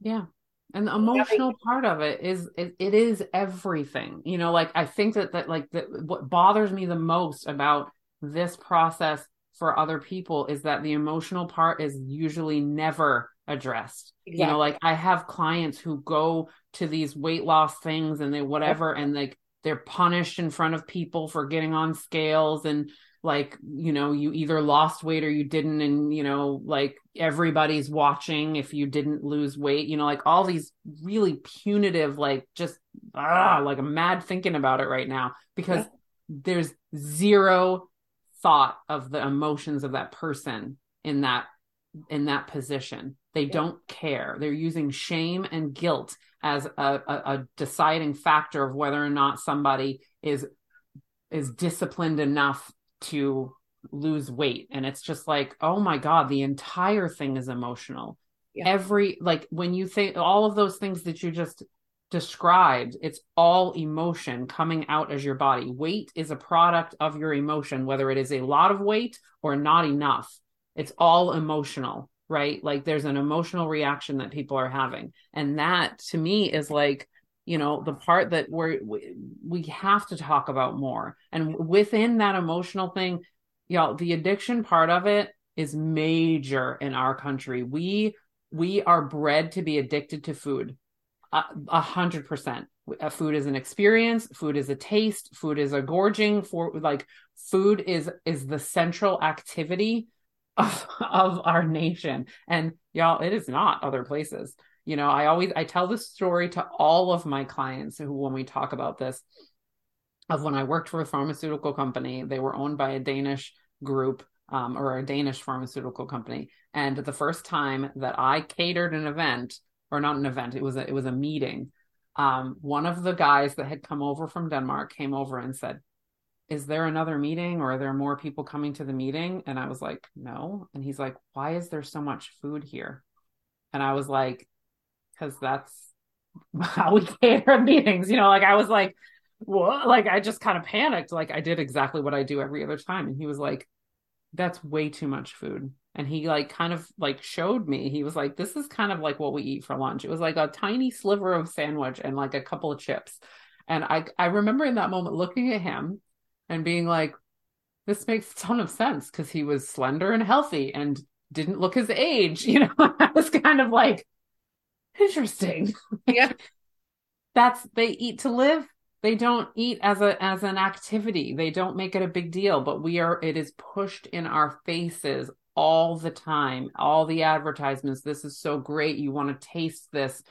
Yeah. And the emotional part of it is it, it is everything. You know, like I think that that like that what bothers me the most about this process for other people is that the emotional part is usually never addressed. Exactly. You know, like I have clients who go to these weight loss things and they whatever and like they're punished in front of people for getting on scales and like you know you either lost weight or you didn't and you know like everybody's watching if you didn't lose weight you know like all these really punitive like just ah like i'm mad thinking about it right now because yeah. there's zero thought of the emotions of that person in that in that position they yeah. don't care. They're using shame and guilt as a, a, a deciding factor of whether or not somebody is is disciplined enough to lose weight. And it's just like oh my god the entire thing is emotional. Yeah. every like when you think all of those things that you just described it's all emotion coming out as your body. Weight is a product of your emotion whether it is a lot of weight or not enough. It's all emotional right? Like there's an emotional reaction that people are having. And that to me is like you know the part that we're we have to talk about more. And within that emotional thing y'all, the addiction part of it is major in our country. We we are bred to be addicted to food uh, a hundred percent. Uh, food is an experience. Food is a taste. Food is a gorging. For like food is is the central activity of, of our nation. And y'all it is not other places. You know i always i tell this story to all of my clients who when we talk about this of when i worked for a pharmaceutical company they were owned by a danish group um, or a danish pharmaceutical company. And the first time that i catered an event or not an event it was a, it was a meeting um, one of the guys that had come over from denmark came over and said is there another meeting or are there more people coming to the meeting and i was like no and he's like why is there so much food here and i was like because that's how we cater meetings. You know, like I was like, what? Like I just kind of panicked. Like I did exactly what I do every other time. And he was like, that's way too much food. And he like kind of like showed me. He was like, this is kind of like what we eat for lunch. It was like a tiny sliver of sandwich and like a couple of chips. And I I remember in that moment looking at him and being like, this makes a ton of sense because he was slender and healthy and didn't look his age. You know, I was kind of like, interesting. Yeah. That's they eat to live. They don't eat as a as an activity. They don't make it a big deal, but we are it is pushed in our faces all the time. All the advertisements. This is so great. You want to taste this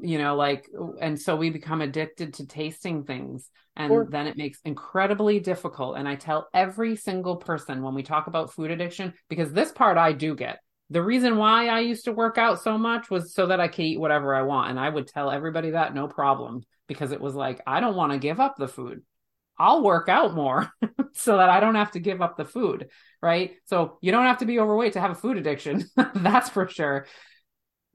you know like and so we become addicted to tasting things and or, then it makes incredibly difficult and i tell every single person when we talk about food addiction because this part i do get the reason why I used to work out so much was so that I could eat whatever I want. And I would tell everybody that no problem because it was like, I don't want to give up the food. I'll work out more so that I don't have to give up the food. Right. So you don't have to be overweight to have a food addiction. That's for sure.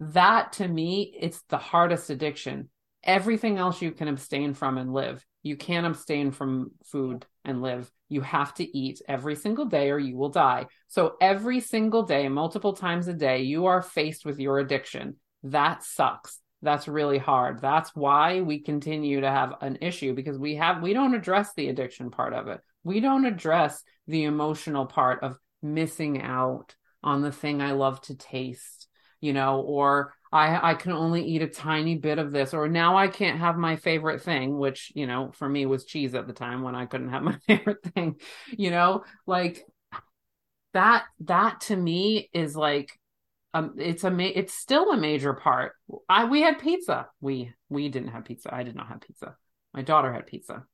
That to me, it's the hardest addiction. Everything else you can abstain from and live. You can't abstain from food and live you have to eat every single day or you will die. So every single day, multiple times a day, you are faced with your addiction. That sucks. That's really hard. That's why we continue to have an issue because we have we don't address the addiction part of it. We don't address the emotional part of missing out on the thing I love to taste, you know, or I I can only eat a tiny bit of this, or now I can't have my favorite thing, which you know for me was cheese at the time when I couldn't have my favorite thing. You know, like that. That to me is like um it's a ma- it's still a major part. I we had pizza. We we didn't have pizza. I did not have pizza. My daughter had pizza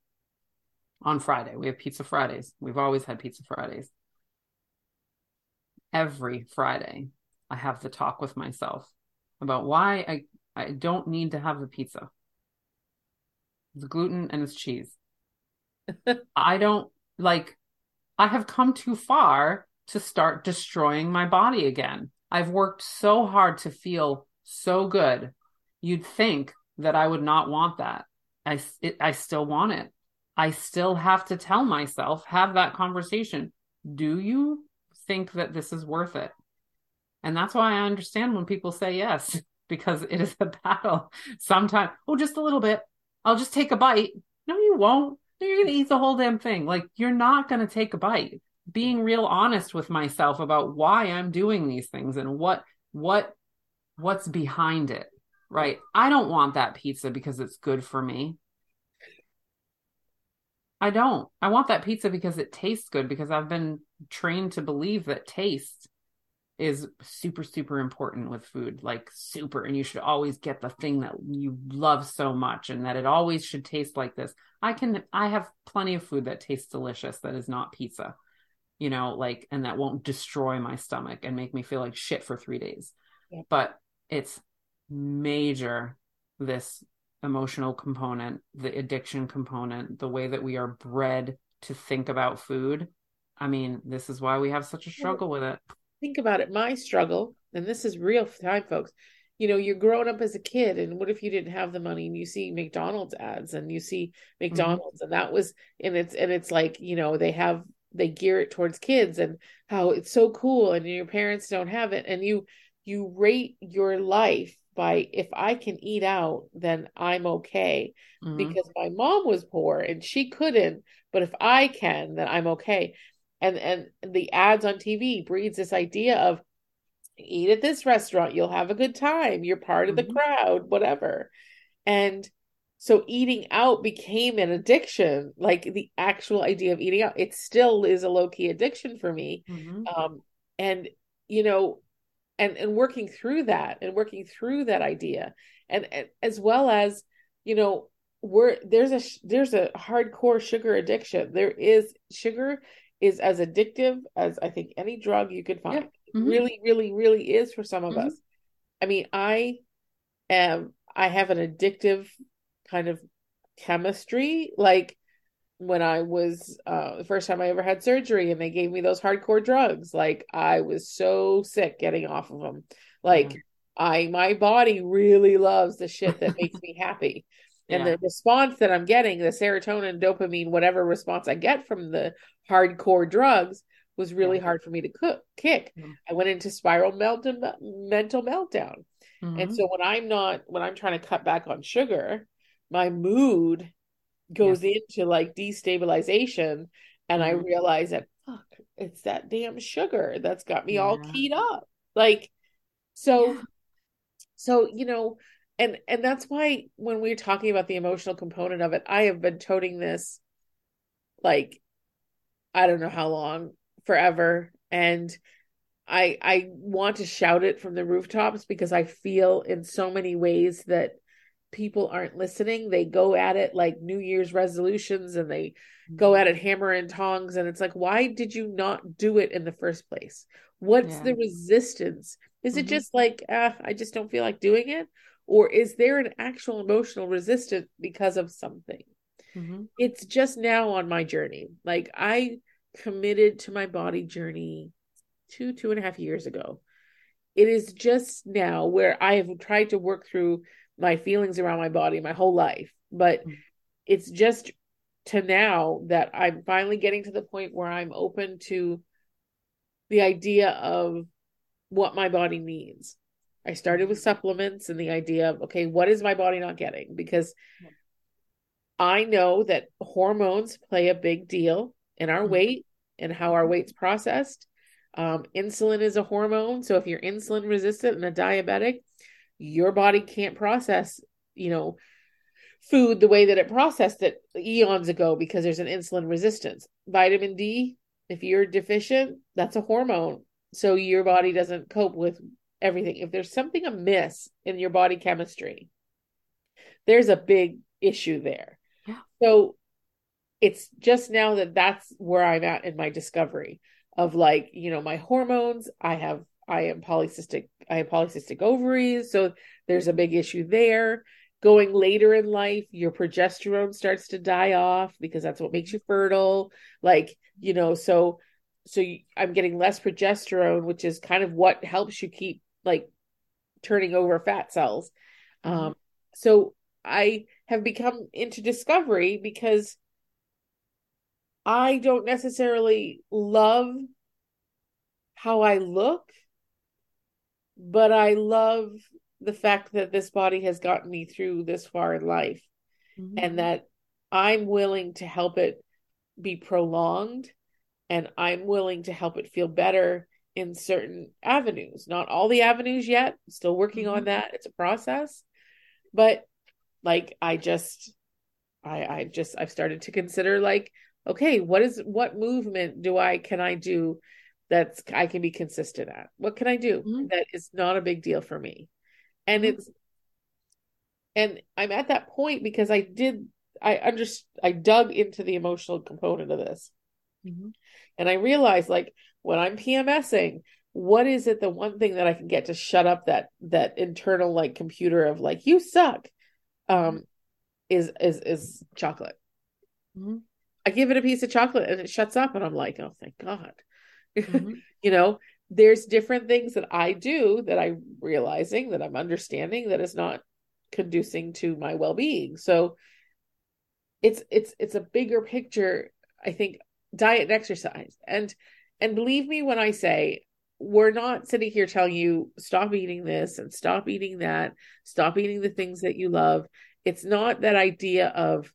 on Friday. We have pizza Fridays. We've always had pizza Fridays. Every Friday, I have to talk with myself about why I, I don't need to have the pizza. It's gluten and it's cheese. I don't like, I have come too far to start destroying my body again. I've worked so hard to feel so good. You'd think that I would not want that. I, it, I still want it. I still have to tell myself, have that conversation. Do you think that this is worth it? And that's why I understand when people say yes, because it is a battle. Sometimes, oh, just a little bit. I'll just take a bite. No, you won't. You're going to eat the whole damn thing. Like, you're not going to take a bite. Being real honest with myself about why I'm doing these things and what, what, what's behind it, right? I don't want that pizza because it's good for me. I don't. I want that pizza because it tastes good because I've been trained to believe that taste is super super important with food like super and you should always get the thing that you love so much and that it always should taste like this. I can i have plenty of food that tastes delicious that is not pizza you know like and that won't destroy my stomach and make me feel like shit for 3 days. Yeah. but it's major this emotional component the addiction component the way that we are bred to think about food. I mean this is why we have such a struggle with it think about it my struggle and this is real time folks you know you're growing up as a kid and what if you didn't have the money and you see mcdonald's ads and you see mm-hmm. mcdonald's mm-hmm. and that was and it's and it's like you know they have they gear it towards kids and how it's so cool and your parents don't have it and you you rate your life by if i can eat out then i'm okay mm-hmm. because my mom was poor and she couldn't but if i can then i'm okay and and the ads on TV breeds this idea of eat at this restaurant, you'll have a good time, you're part mm-hmm. of the mm-hmm. crowd, whatever. And so eating out became an addiction, like the actual idea of eating out. It still is a low key addiction for me. Mm-hmm. Um, and you know, and and working through that and working through that idea, and, and as well as you know, we're there's a there's a hardcore sugar addiction. There is sugar is as addictive as I think any drug you could find. Yeah. Mm-hmm. Really, really, really is for some of mm-hmm. us. I mean, I am I have an addictive kind of chemistry. Like when I was uh the first time I ever had surgery and they gave me those hardcore drugs, like I was so sick getting off of them. Like mm-hmm. I my body really loves the shit that makes me happy. And yeah. the response that I'm getting, the serotonin, dopamine, whatever response I get from the hardcore drugs was really yeah. hard for me to cook kick. Mm-hmm. I went into spiral melt mental meltdown. Mm-hmm. And so when I'm not when I'm trying to cut back on sugar, my mood goes into like destabilization and mm-hmm. I realize that fuck, it's that damn sugar that's got me all keyed up. Like so so you know and and that's why when we're talking about the emotional component of it, I have been toting this like I don't know how long, forever. And I I want to shout it from the rooftops because I feel in so many ways that people aren't listening. They go at it like New Year's resolutions and they go mm-hmm. at it hammer and tongs. And it's like, why did you not do it in the first place? What's yeah. the resistance? Is mm-hmm. it just like, ah, I just don't feel like doing it? Or is there an actual emotional resistance because of something? Mm-hmm. It's just now on my journey. Like I committed to my body journey two, two and a half years ago. It is just now where I have tried to work through my feelings around my body my whole life, but mm-hmm. it's just to now that I'm finally getting to the point where I'm open to the idea of what my body needs. I started with supplements and the idea of, okay, what is my body not getting? Because I know that hormones play a big deal in our mm-hmm. weight and how our weight's processed. Um, insulin is a hormone. So if you're insulin resistant and a diabetic, your body can't process, you know, food the way that it processed it eons ago because there's an insulin resistance. Vitamin D, if you're deficient, that's a hormone. So your body doesn't cope with everything. If there's something amiss in your body chemistry, there's a big issue there. Yeah. So it's just now that that's where I'm at in my discovery of like, you know, my hormones. I have, I am polycystic, I have polycystic ovaries. So there's a big issue there. Going later in life, your progesterone starts to die off because that's what makes you fertile. Like, you know, so, so you, I'm getting less progesterone, which is kind of what helps you keep like turning over fat cells. Mm-hmm. Um, so I have become into discovery because I don't necessarily love how I look, but I love the fact that this body has gotten me through this far in life mm-hmm. and that I'm willing to help it be prolonged and I'm willing to help it feel better in certain avenues. Not all the avenues yet, still working mm-hmm. on that. It's a process. But like I just I I just I've started to consider like okay, what is what movement do I can I do that's I can be consistent at? What can I do mm-hmm. that is not a big deal for me? And mm-hmm. it's and I'm at that point because I did I under I dug into the emotional component of this. Mm-hmm. And I realized like when I'm PMSing, what is it the one thing that I can get to shut up that that internal like computer of like you suck um is is is chocolate. Mm-hmm. I give it a piece of chocolate and it shuts up and I'm like, "Oh, thank God." Mm-hmm. you know, there's different things that I do that I'm realizing that I'm understanding that is not conducing to my well-being. So it's it's it's a bigger picture i think diet and exercise and and believe me when i say we're not sitting here telling you stop eating this and stop eating that. Stop eating the things that you love. It's not that idea of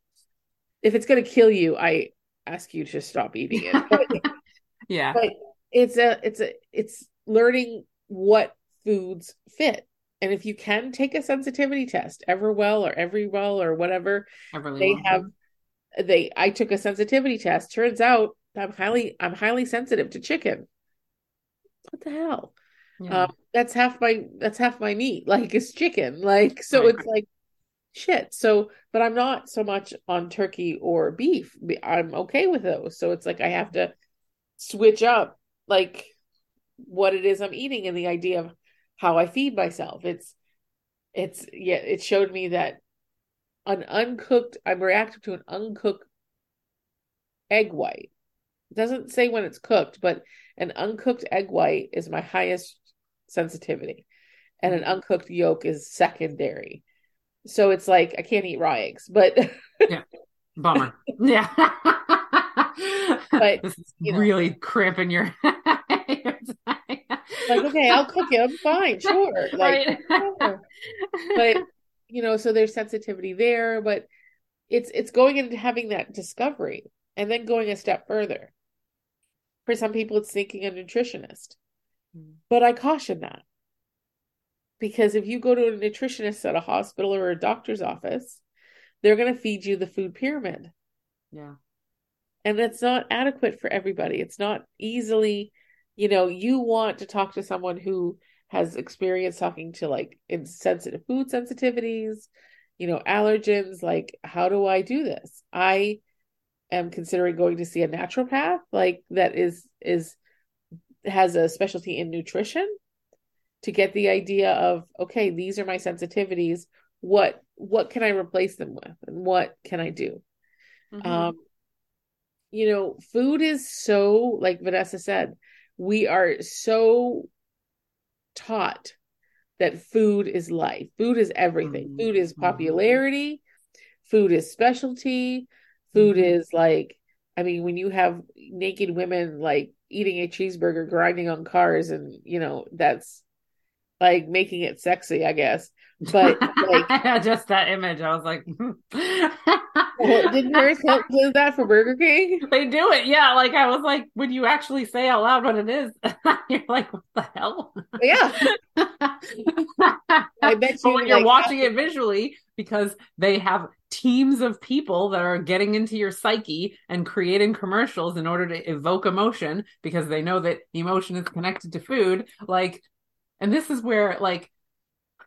if it's going to kill you i ask you to stop eating it. But, yeah. but it's a it's a it's learning what foods fit. And if you can take a sensitivity test, Everwell or Everywell or whatever, Everly they have they I took a sensitivity test. Turns out I'm highly I'm highly sensitive to chicken. What the hell? Yeah. Um, that's half my that's half my meat. Like it's chicken. Like so it's like shit. So but I'm not so much on turkey or beef. I'm okay with those. So it's like I have to switch up like what it is I'm eating and the idea of how I feed myself. It's it's yeah, it showed me that an uncooked I'm reactive to an uncooked egg white. It doesn't say when it's cooked, but an uncooked egg white is my highest sensitivity. And an mm-hmm. uncooked yolk is secondary. So it's like I can't eat raw eggs, but yeah. Bummer. yeah. but this is really know, cramping your like, okay, I'll cook it. I'm fine, sure. Like, right. sure. but you know, so there's sensitivity there, but it's it's going into having that discovery and then going a step further. For some people, it's thinking a nutritionist, mm. but I caution that because if you go to a nutritionist at a hospital or a doctor's office, they're going to feed you the food pyramid. Yeah. And that's not adequate for everybody. It's not easily you know, you want to talk to someone who has experience talking to like insensitive food sensitivities, you know, allergens, like how do I do this? I am considering going to see a naturopath like that is is has a specialty in nutrition to get the idea of okay, these are my sensitivities. What what can I replace them with and what can I do? Mm-hmm. Um you know, food is so like Vanessa said, we are so taught that food is life. Food is everything. Mm-hmm. Food is popularity. Food is specialty. Food mm-hmm. is like, I mean, when you have naked women like eating a cheeseburger, grinding on cars, and you know, that's like making it sexy, I guess. But like just that image, I was like, hmm. well, didn't Paris do that for Burger King? They do it, yeah. Like I was like, when you actually say out loud what it is, you're like, what the hell? Yeah. I bet you. But when you're watching uh, it visually, because they have teams of people that are getting into your psyche and creating commercials in order to evoke emotion because they know that emotion is connected to food. Like, and this is where like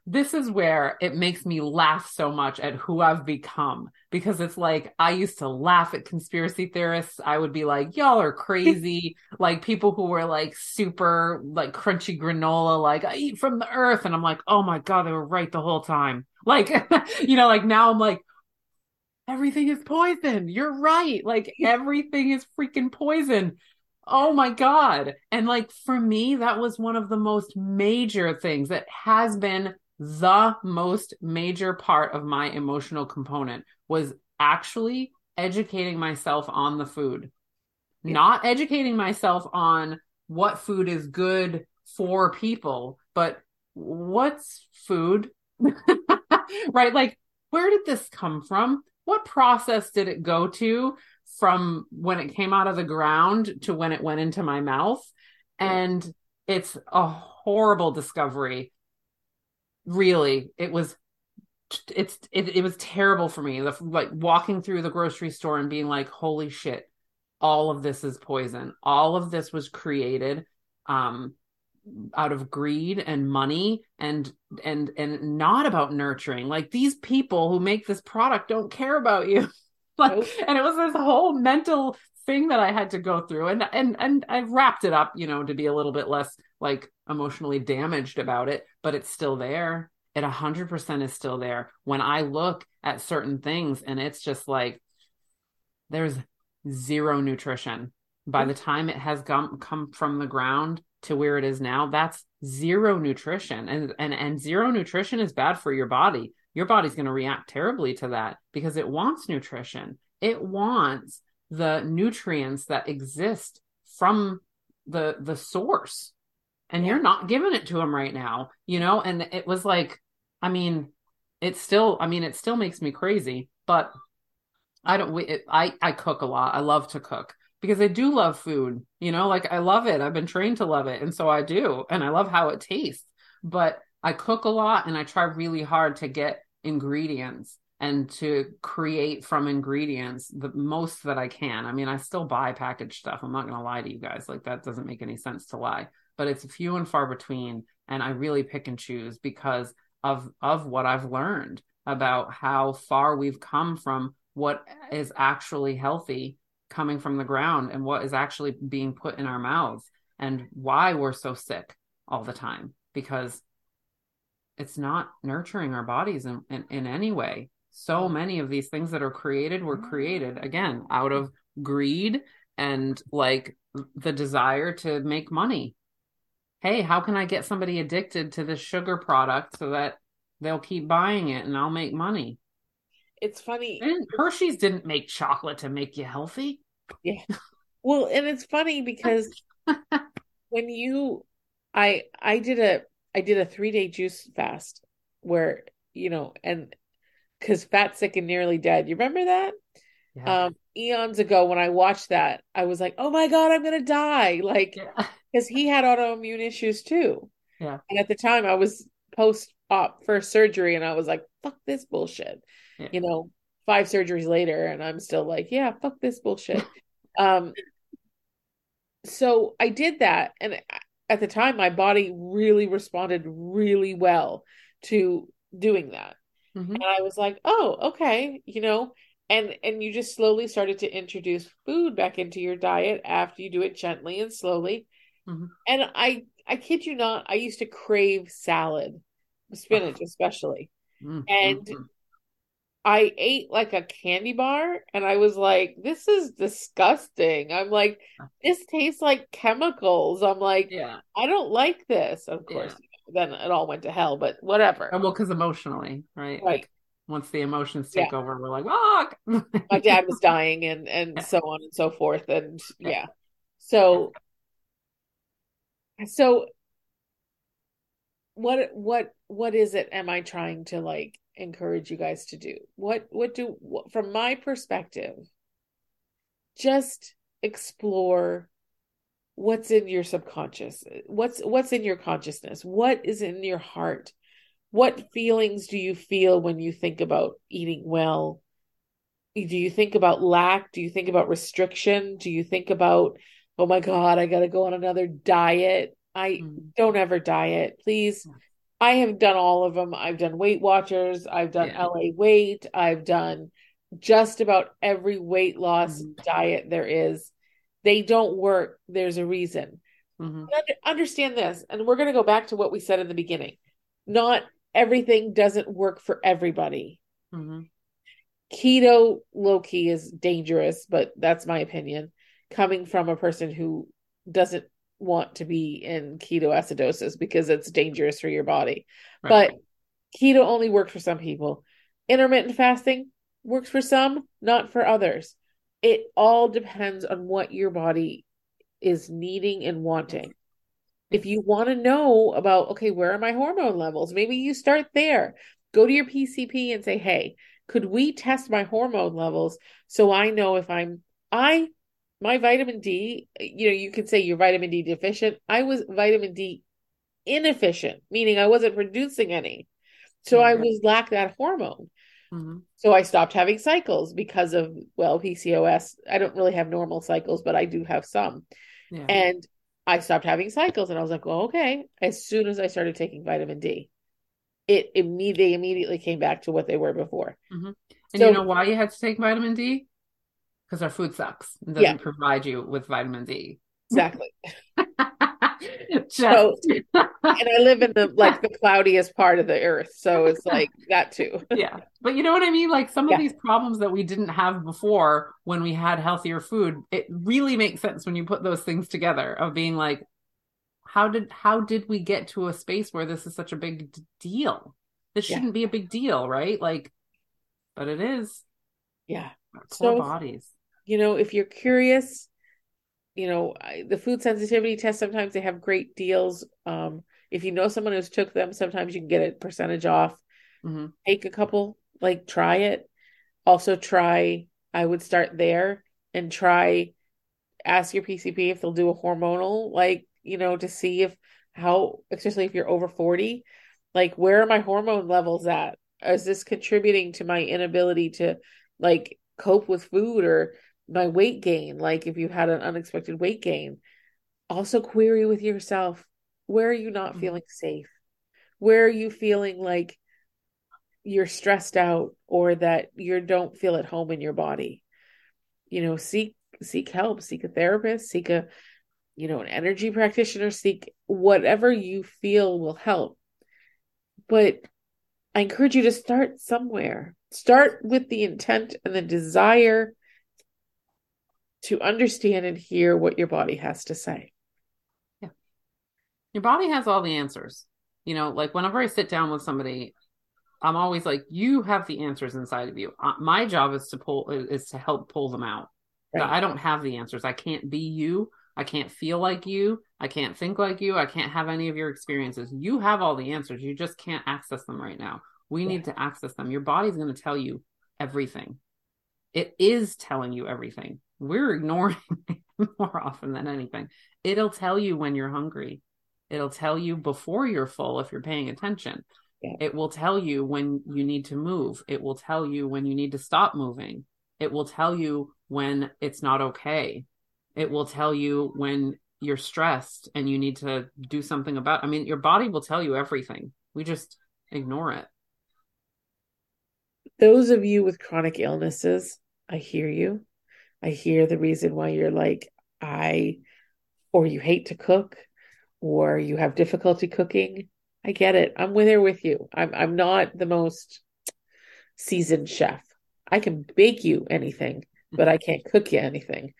this is where it makes me laugh so much at who I've become because it's like I used to laugh at conspiracy theorists. I would be like, y'all are crazy. like people who were like super like crunchy granola, like I eat from the earth. And I'm like, oh my God, they were right the whole time. Like, you know, like now I'm like, everything is poison. You're right. Like everything is freaking poison. Oh my God. And like for me, that was one of the most major things that has been the most major part of my emotional component was actually educating myself on the food, yeah. not educating myself on what food is good for people, but what's food? right? Like, where did this come from? What process did it go to from when it came out of the ground to when it went into my mouth? And it's a horrible discovery. Really, it was it's it, it was terrible for me. The, like walking through the grocery store and being like holy shit all of this is poison. All of this was created um out of greed and money and and and not about nurturing. Like these people who make this product don't care about you like and it was this whole mental thing that i had to go through. And and and i've wrapped it up you know to be a little bit less like emotionally damaged about it but it's still there. It a 100% is still there. When i look at certain things and it's just like there's zero nutrition. By mm. the time it has come come from the ground to where it is now that's zero nutrition. And and and zero nutrition is bad for your body your body's going to react terribly to that because it wants nutrition it wants the nutrients that exist from the the source and yeah. you're not giving it to them right now you know and it was like i mean it still i mean it still makes me crazy but i don't it, i i cook a lot i love to cook because I do love food, you know, like I love it. I've been trained to love it. And so I do. And I love how it tastes. But I cook a lot and I try really hard to get ingredients and to create from ingredients the most that I can. I mean, I still buy packaged stuff. I'm not going to lie to you guys. Like that doesn't make any sense to lie, but it's few and far between and I really pick and choose because of of what I've learned about how far we've come from what is actually healthy coming from the ground and what is actually being put in our mouths and why we're so sick all the time because it's not nurturing our bodies in, in, in any way so mm. many of these things that are created were created mm. again out of greed and like the desire to make money hey how can i get somebody addicted to this sugar product so that they'll keep buying it and i'll make money it's funny. And Hershey's didn't make chocolate to make you healthy. Yeah. Well, and it's funny because when you I I did a I did a 3-day juice fast where, you know, and cuz fat sick and nearly dead. You remember that? Yeah. Um eons ago when I watched that, I was like, "Oh my god, I'm going to die." Like yeah. cuz he had autoimmune issues too. Yeah. And at the time I was post op first surgery and I was like, "Fuck this bullshit." yeah. you know, five surgeries later, and I'm still like, yeah, fuck this bullshit. um, so I did that, and at the time, my body really responded really well to doing that, mm-hmm. and I was like, oh, okay, you know, and and you just slowly started to introduce food back into your diet after you do it gently and slowly, mm-hmm. and I I kid you not, I used to crave salad, spinach especially. Mm-hmm. And I ate like a candy bar and I was like, this is disgusting. I'm like, this tastes like chemicals. I'm like, yeah, I don't like this. Of course, yeah. then it all went to hell, but whatever. well, because emotionally, right? Right. Like, once the emotions take yeah. over, we're like, fuck. My dad was dying and and yeah. so on and so forth. And yeah. So so what what what is it am I trying to like encourage you guys to do? What what do what, from my perspective just explore what's in your subconscious what's what's in your consciousness? What is in your heart? What feelings do you feel when you think about eating well? Do you think about lack? Do you think about restriction? Do you think about oh my god i got to go on another diet. I mm. don't ever diet. Please I have done all of them. I've done Weight Watchers, I've done yeah. LA Weight, I've done just about every weight loss mm-hmm. diet there is. They don't work. There's a reason. Mm-hmm. Understand this, and we're going to go back to what we said in the beginning. Not everything doesn't work for everybody. Mm-hmm. Keto low key is dangerous, but that's my opinion. Coming from a person who doesn't want to be in ketoacidosis because it's dangerous for your body. Right. But keto only works for some people. Intermittent fasting works for some, not for others. It all depends on what your body is needing and wanting. If you want to know about, okay, where are my hormone levels? Maybe you start there. Go to your PCP and say, hey, could we test my hormone levels so I know if I'm, I, my vitamin D, you know, you could say you're vitamin D deficient. I was vitamin D inefficient, meaning I wasn't producing any. So I was lack that hormone. Mm-hmm. So I stopped having cycles because of, well, PCOS. I don't really have normal cycles, but I do have some. Yeah. And I stopped having cycles and I was like, well, okay. As soon as I started taking vitamin D, it immediately they immediately came back to what they were before. Mm-hmm. And So- you know why you had to take vitamin D? Because our food sucks and doesn't Yeah. provide you with vitamin D. Exactly. Just So- and I live in the like the cloudiest part of the earth. So it's like that too. yeah. But you know what I mean? Like some of Yeah. these problems that we didn't have before when we had healthier food, it really makes sense when you put those things together of being like, how did how did we get to a space where this is such a big d- deal? This shouldn't be a big deal, right? Like, but it is. Yeah. So- bodies. You know, if you're curious, you know, I, the food sensitivity test sometimes they have great deals. Um, if you know someone who's took them, sometimes you can get a percentage off. hmm take a couple, like try it. Also try, I would start there and try ask your PCP if they'll do a hormonal, like, you know, to see if how, especially if you're over 40, like where are my hormone levels at? Is this contributing to my inability to like cope with food or my weight gain? Like if you had an unexpected weight gain, also query with yourself, where are you not Mhm. feeling safe? Where are you feeling like you're stressed out or that you don't feel at home in your body you know seek seek help seek a therapist seek a you know an energy practitioner seek whatever you feel will help but i encourage you to start somewhere start with the intent and the desire to understand and hear what your body has to say Yeah. Your body has all the answers. You know, like whenever I sit down with somebody, I'm always like, you have the answers inside of you. Uh, my job is to pull is to help pull them out. Right. I don't have the answers. I can't be you. I can't feel like you. I can't think like you. I can't have any of your experiences. You have all the answers. You just can't access them right now. We Yeah. need to access them. Your body's going to tell you everything. It is telling you everything. We're ignoring it more often than anything. It'll tell you when you're hungry. It'll tell you before you're full if you're paying attention. Yeah. It will tell you when you need to move. It will tell you when you need to stop moving. It will tell you when it's not okay. It will tell you when you're stressed and you need to do something about I mean your body will tell you everything. We just ignore it. Those of you with chronic illnesses, I hear you. I hear the reason why you're like, I, or you hate to cook, or you have difficulty cooking. I get it. I'm with there with you. I'm I'm not the most seasoned chef. I can bake you anything, but I can't cook you anything.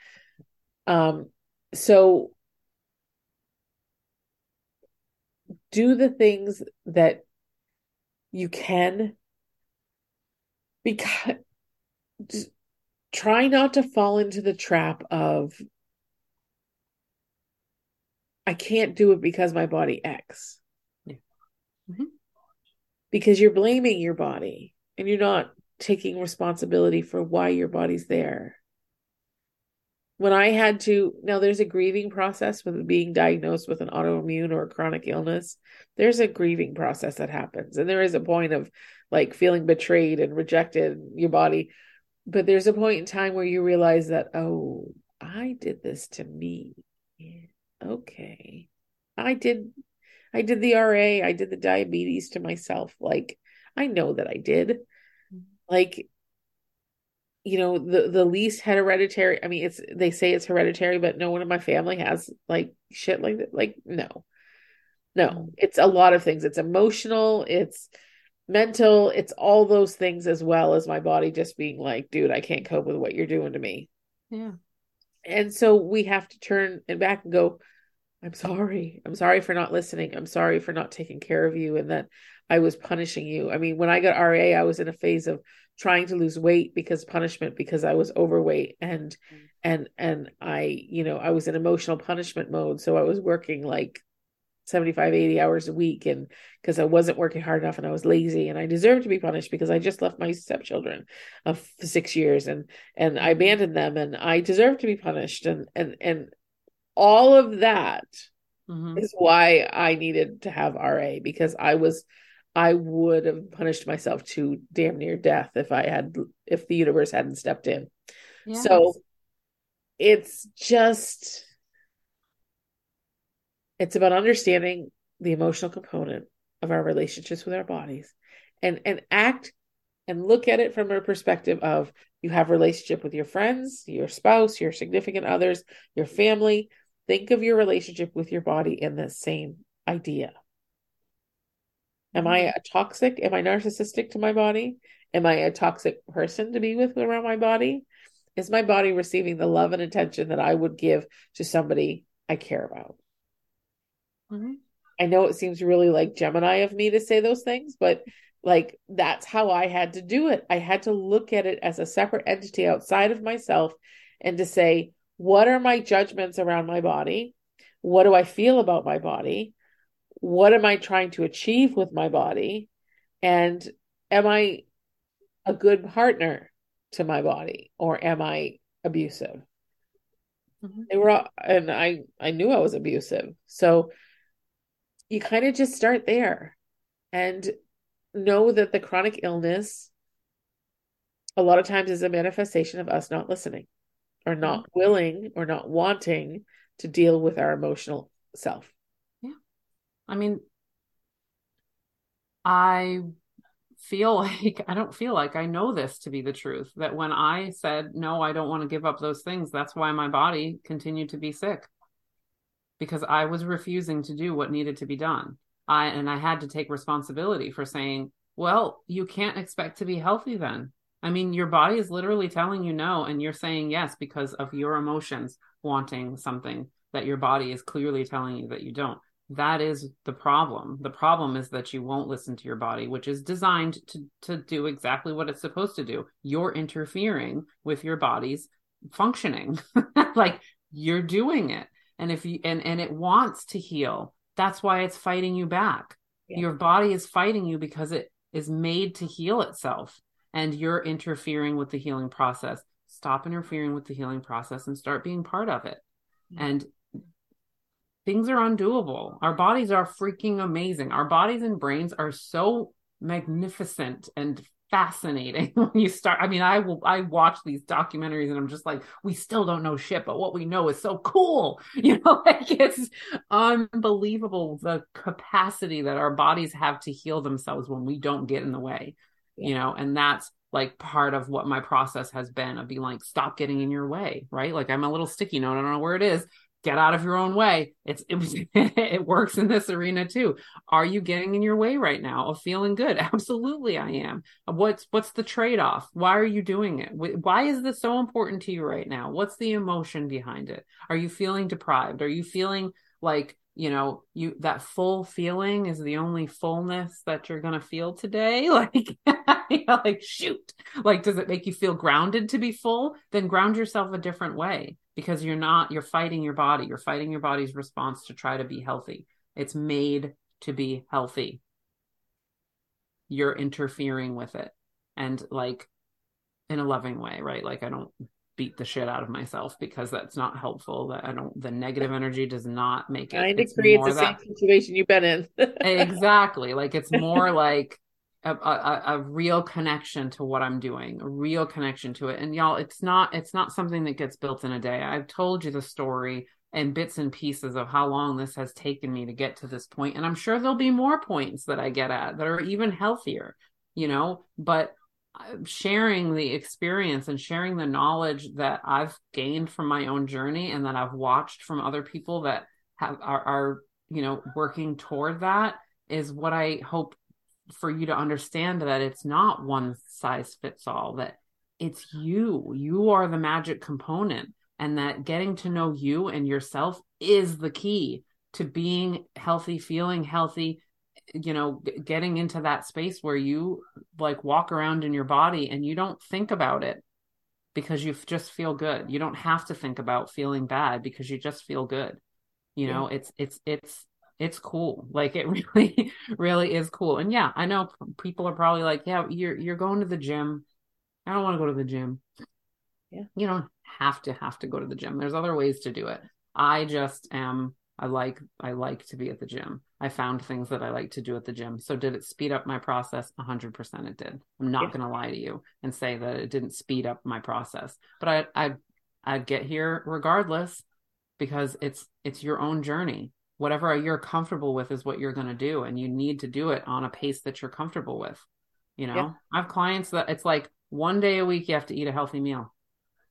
Um, so do the things that you can because just try not to fall into the trap of I can't do it because my body X. Yeah. Mhm. Because you're blaming your body and you're not taking responsibility for why your body's there. When I had to, now there's a grieving process with being diagnosed with an autoimmune or a chronic illness. There's a grieving process that happens. And there is a point of like feeling betrayed and rejected your body. But there's a point in time where you realize that, oh, I did this to me. Yeah, okay. I did I did the RA, I did the diabetes to myself. Like I know that I did. Mm-hmm. Like you know, the the least hereditary, I mean it's they say it's hereditary, but no one in my family has like shit like that. Like no. No, Mm. it's a lot of things. It's emotional, it's mental, it's all those things as well as my body just being like, dude, I can't cope with what you're doing to me. Yeah. and so we have to turn and back and go i'm sorry i'm sorry for not listening i'm sorry for not taking care of you and that i was punishing you i mean when i got ra i was in a phase of trying to lose weight because punishment because i was overweight and mm-hmm. and and i you know i was in emotional punishment mode so i was working like 75 80 hours a week and because i wasn't working hard enough and i was lazy and i deserved to be punished because i just left my stepchildren of uh, six years and and i abandoned them and i deserved to be punished and and and all of that mm-hmm. is why i needed to have ra because i was i would have punished myself to damn near death if i had if the universe hadn't stepped in yes. so it's just it's about understanding the emotional component of our relationships with our bodies and and act and look at it from a perspective of you have relationship with your friends, your spouse, your significant others, your family. Think of your relationship with your body in the same idea. Am I a toxic? Am I narcissistic to my body? Am I a toxic person to be with around my body? Is my body receiving the love and attention that I would give to somebody I care about? Mm-hmm. I know it seems really like Gemini of me to say those things, but like that's how I had to do it. I had to look at it as a separate entity outside of myself and to say, what are my judgments around my body? What do I feel about my body? What am I trying to achieve with my body? And am I a good partner to my body or am I abusive? Mm-hmm. They were all, and I I knew I was abusive. So you kind of just start there and know that the chronic illness a lot of times is a manifestation of us not listening or not mm-hmm. willing or not wanting to deal with our emotional self. I mean, I feel like I don't feel like I know this to be the truth that when I said, no, I don't want to give up those things, that's why my body continued to be sick because I was refusing to do what needed to be done. I and I had to take responsibility for saying, well, you can't expect to be healthy then. I mean, your body is literally telling you no and you're saying yes because of your emotions wanting something that your body is clearly telling you that you don't. That is the problem. The problem is that you won't listen to your body, which is designed to to do exactly what it's supposed to do. You're interfering with your body's functioning. like you're doing it and if you and and it wants to heal that's why it's fighting you back yeah. your body is fighting you because it is made to heal itself and you're interfering with the healing process stop interfering with the healing process and start being part of it and things are undoable. Our bodies are freaking amazing. Our bodies and brains are so magnificent and fascinating when you start i mean i will i watch these documentaries and i'm just like we still don't know shit but what we know is so cool. You know like it's unbelievable the capacity that our bodies have to heal themselves when we don't get in the way you know and that's like part of what my process has been of being like stop getting in your way right? Like i'm a little sticky note. I don't know where it is get out of your own way. It's it, it works in this arena too. Are you getting in your way right now of feeling good? Absolutely, I am. What's what's the trade off? Why are you doing it? Why is this so important to you right now? What's the emotion behind it? Are you feeling deprived? Are you feeling like you know you that full feeling is the only fullness that you're going to feel today like like shoot like does it make you feel grounded to be full then ground yourself a different way because you're not you're fighting your body. You're fighting your body's response to try to be healthy. It's made to be healthy. You're interfering with it. And like in a loving way right? Like i don't beat the shit out of myself because that's not helpful. That i don't the negative energy does not make it. Of creates the that, same situation you've been in. Exactly. Like it's more like a, a, a, real connection to what I'm doing, a real connection to it. And y'all, it's not it's not something that gets built in a day. I've told you the story and bits and pieces of how long this has taken me to get to this point, and I'm sure there'll be more points that I get at that are even healthier, you know. But uh, sharing the experience and sharing the knowledge that I've gained from my own journey and that I've watched from other people that have are, are you know working toward that is what I hope for you to understand that it's not one size fits all that it's you you are the magic component and that getting to know you and yourself is the key to being healthy, feeling healthy, you know, getting into that space where you like walk around in your body and you don't think about it because you just feel good. You don't have to think about feeling bad because you just feel good. You know, yeah. it's it's it's it's cool. Like it really really is cool. And yeah, I know people are probably like, "Yeah, you're you're going to the gym. I don't want to go to the gym." Yeah. You don't have to have to go to the gym. There's other ways to do it. I just am I like I like to be at the gym. I found things that I like to do at the gym. So did it speed up my process? 100% it did. I'm not yeah. going to lie to you and say that it didn't speed up my process. But I I I'd get here regardless because it's it's your own journey. Whatever you're comfortable with is what you're going to do and you need to do it on a pace that you're comfortable with. You know, yeah. I have clients that it's like one day a week you have to eat a healthy meal.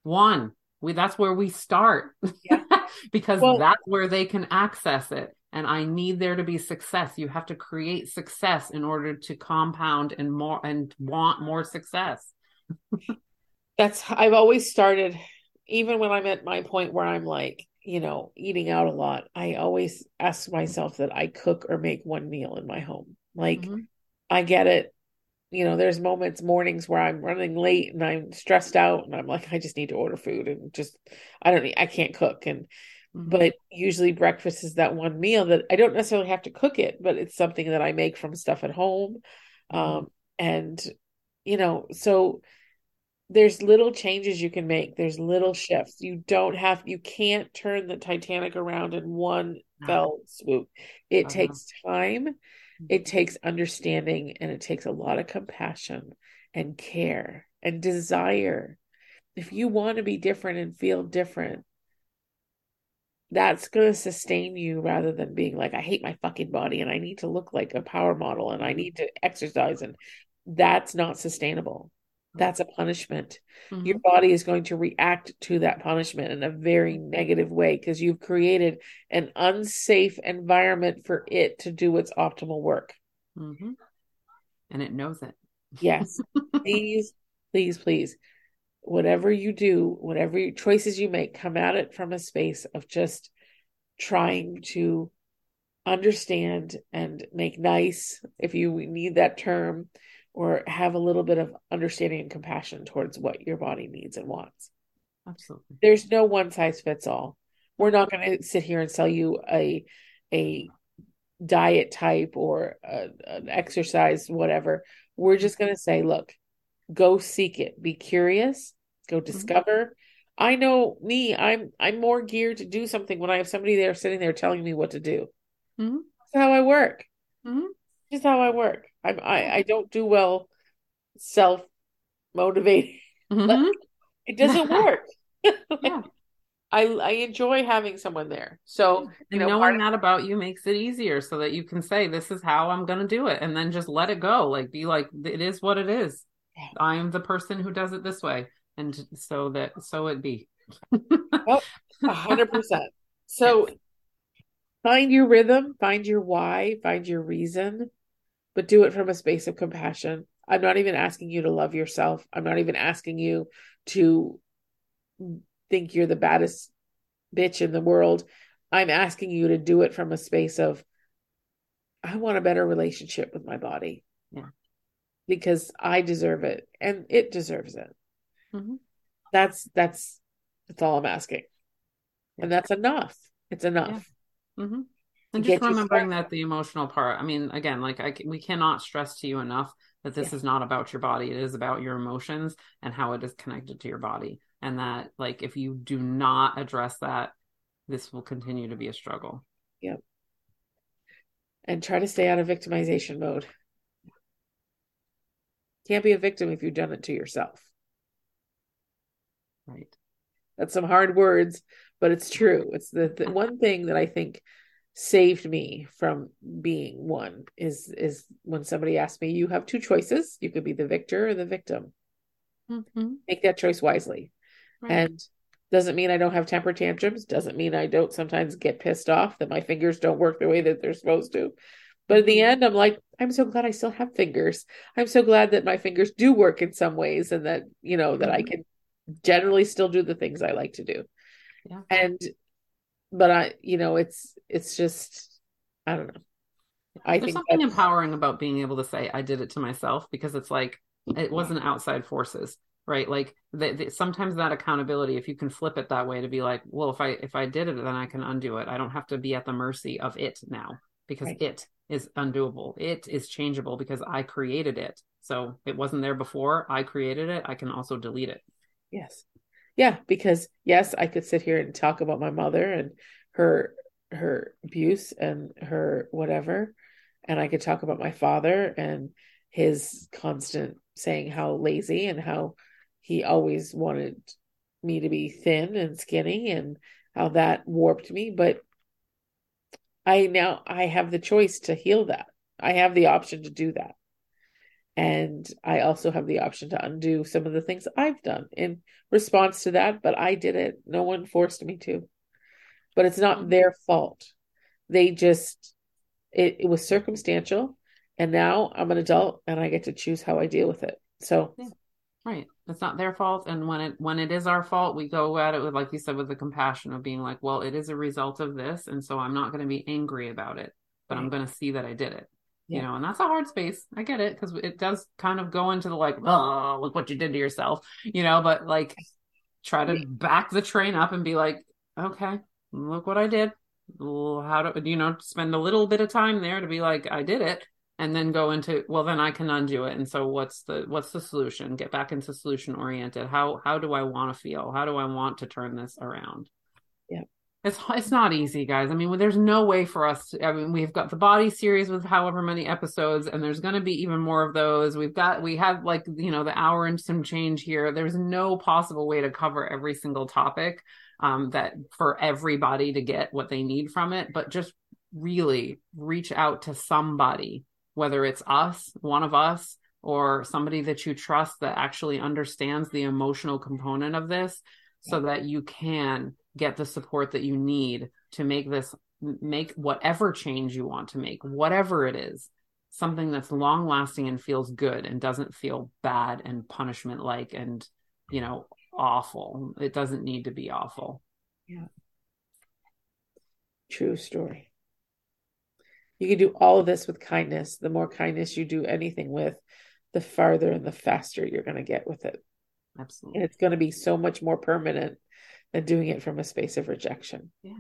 One. We that's where we start. Yeah. because well, that's where they can access it. And I need there to be success. You have to create success in order to compound and more and want more success. that's I've always started, even when I'm at my point where I'm like, you know, eating out a lot, I always ask myself that I cook or make one meal in my home. Like mm-hmm. I get it you know, there's moments, mornings where I'm running late and I'm stressed out and I'm like, I just need to order food and just, I don't need, I can't cook. And, mm-hmm. but usually breakfast is that one meal that I don't necessarily have to cook it, but it's something that I make from stuff at home. Mm-hmm. Um, and, you know, so there's little changes you can make. There's little mm-hmm. shifts. You don't have, you can't turn the Titanic around in one no. fell swoop. It uh-huh. takes time it mm-hmm. takes understanding and it takes a lot of compassion and care and desire. If you want to be different and feel different, that's going to sustain you rather than being like, I hate my fucking body and I need to look like a power model and I mm-hmm. need to exercise. And that's not sustainable that's a punishment. Mm-hmm. Your body is going to react to that punishment in a very negative way because you've created an unsafe environment for it to do its optimal work. Mm-hmm. And it knows it. Yes. please, please, please. Whatever you do, whatever choices you make, come at it from a space of just trying to understand and make nice, if you need that term, or have a little bit of understanding and compassion towards what your body needs and wants. Absolutely. There's no one size fits all. We're not going to sit here and sell you a a diet type or a, an exercise whatever. We're just going to say, look, go seek it. Be curious, go mm-hmm. discover. Mm-hmm. I know me, I'm I'm more geared to do something when I have somebody there sitting there telling me what to do. Mm-hmm. That's how I work. Mm-hmm. Just how I work. I I, I don't do well self motivating. Mm-hmm. Like, it doesn't work. like, yeah. I I enjoy having someone there. So you know, knowing that about you makes it easier, so that you can say, "This is how I'm going to do it," and then just let it go. Like be like, "It is what it is. I am the person who does it this way," and so that so it be. A hundred percent. So find your rhythm, find your why, find your reason, but do it from a space of compassion. I'm not even asking you to love yourself. I'm not even asking you to think you're the baddest bitch in the world. I'm asking you to do it from a space of, I want a better relationship with my body. Yeah. Because I deserve it and it deserves it. Mm-hmm. That's, that's, that's all I'm asking. Yeah. And that's enough. It's enough. Yeah. Mm-hmm. And just remembering that the emotional part. I mean, again, like I, we cannot stress to you enough that this yeah. is not about your body. It is about your emotions and how it is connected to your body. And that, like, if you do not address that, this will continue to be a struggle. Yep. And try to stay out of victimization mode. Can't be a victim if you've done it to yourself. Right. That's some hard words, but it's true. It's the, the one thing that I think saved me from being one is is when somebody asked me you have two choices you could be the victor or the victim mm-hmm. make that choice wisely right. and doesn't mean i don't have temper tantrums doesn't mean i don't sometimes get pissed off that my fingers don't work the way that they're supposed to but in the mm-hmm. end i'm like i'm so glad i still have fingers i'm so glad that my fingers do work in some ways and that you know that mm-hmm. i can generally still do the things i like to do Yeah. And but I, you know, it's it's just I don't know. I There's think something empowering about being able to say I did it to myself because it's like it wasn't outside forces, right? Like the, the, sometimes that accountability, if you can flip it that way to be like, well, if I if I did it, then I can undo it. I don't have to be at the mercy of it now because Right. it is undoable. It is changeable because I created it. So it wasn't there before. I created it. I can also delete it. Yes. Yeah, because yes, I could sit here and talk about my mother and her her abuse and her whatever. And I could talk about my father and his constant saying how lazy and how he always wanted me to be thin and skinny and how that warped me. But I now I have the choice to heal that. I have the option to do that. And I also have the option to undo some of the things I've done in response to that, but I did it. No one forced me to. But it's not their fault. They just, it, it was circumstantial. And now I'm an adult and I get to choose how I deal with it. So, Right. It's not their fault. And when it when it is our fault, we go at it with, like you said, with the compassion of being like, well, it is a result of this. And so I'm not going to be angry about it, but I'm going to see that I did it. You know, and that's a hard space. I get it because it does kind of go into the like, oh, look what you did to yourself, you know, but like try to back the train up and be like, okay, look what I did. How do you know, spend a little bit of time there to be like, I did it and then go into well then i can undo it and so what's the what's the solution get back into solution oriented how how do i want to feel how do i want to turn this around. It's it's not easy guys. I mean there's no way for us to, i mean we've got the body series with however many episodes and there's going to be even more of those. We've got we have like you know the hour and some change here. There's no possible way to cover every single topic um that for everybody to get what they need from it but just really reach out to somebody whether it's us, one of us, or somebody that you trust that actually understands the emotional component of this so that you can get the support that you need to make this make whatever change you want to make whatever it is something that's long lasting and feels good and doesn't feel bad and punishment like and you know awful it doesn't need to be awful Yeah. true story. You can do all of this with kindness. The more kindness you do anything with, the farther and the faster you're going to get with it. absolutely And it's going to be so much more permanent than doing it from a space of rejection. Yeah.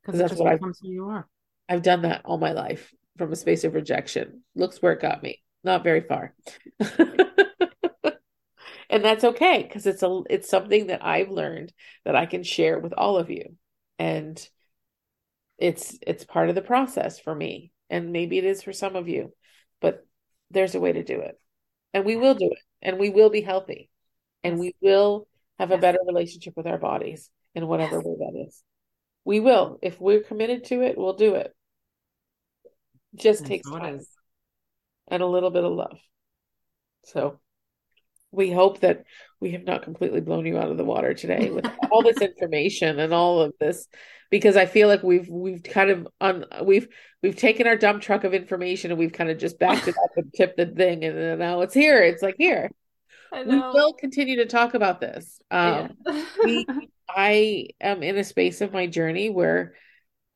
Because that's what I- becomes who you are I've done that all my life from a space of rejection. Looks where it got me. Not very far. and that's okay because it's a it's something that I've learned that I can share with all of you. And it's it's part of the process for me. And maybe it is for some of you. But there's a way to do it. And we will do it. And we will be healthy. And we will have a better relationship with our bodies in whatever way that is. We will. If we're committed to it, we'll do it. Just And takes time is. and a little bit of love. So we hope that we have not completely blown you out of the water today with all this information and all of this because I feel like we've we've kind of un, we've we've taken our dump truck of information and we've kind of just backed it up and tipped the thing and now it's here. It's like here. I We will continue to talk about this. Um Yeah. we I am in a space of my journey where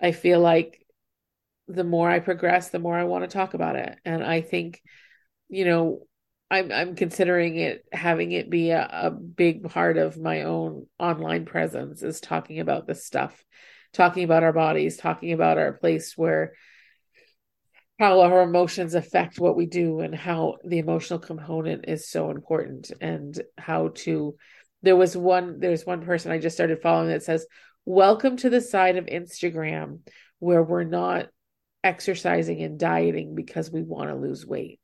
I feel like the more I progress, the more I want to talk about it. And I think, you know, I'm I'm considering it having it be a, a big part of my own online presence is talking about this stuff, talking about our bodies, talking about our place where how our emotions affect what we do and how the emotional component is so important and how to there was one there's one person I just started following that says welcome to the side of Instagram where we're not exercising and dieting because we want to lose weight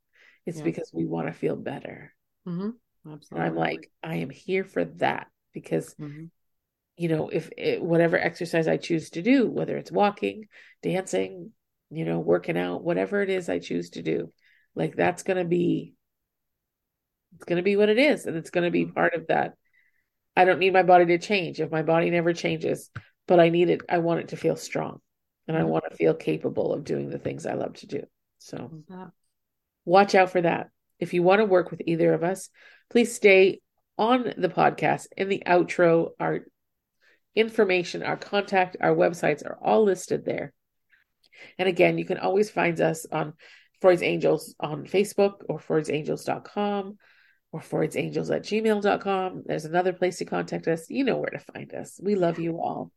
it's Yeah. because we want to feel better hmm and Absolutely. I'm like I am here for that because Mhm. you know if it, whatever exercise I choose to do whether it's walking dancing you know working out whatever it is I choose to do like that's going to be it's going to be what it is and it's going to be Mhm. part of that I don't need my body to change if my body never changes but I need it I want it to feel strong and I want to feel capable of doing the things I love to do so watch out for that. If you want to work with either of us, please stay on the podcast. In the outro, our information, our contact, our websites are all listed there. And again, you can always find us on Freud's Angels on Facebook or freud'sangels.com or freud'sangels at gmail.com. There's another place to contact us. You know where to find us. We love you all.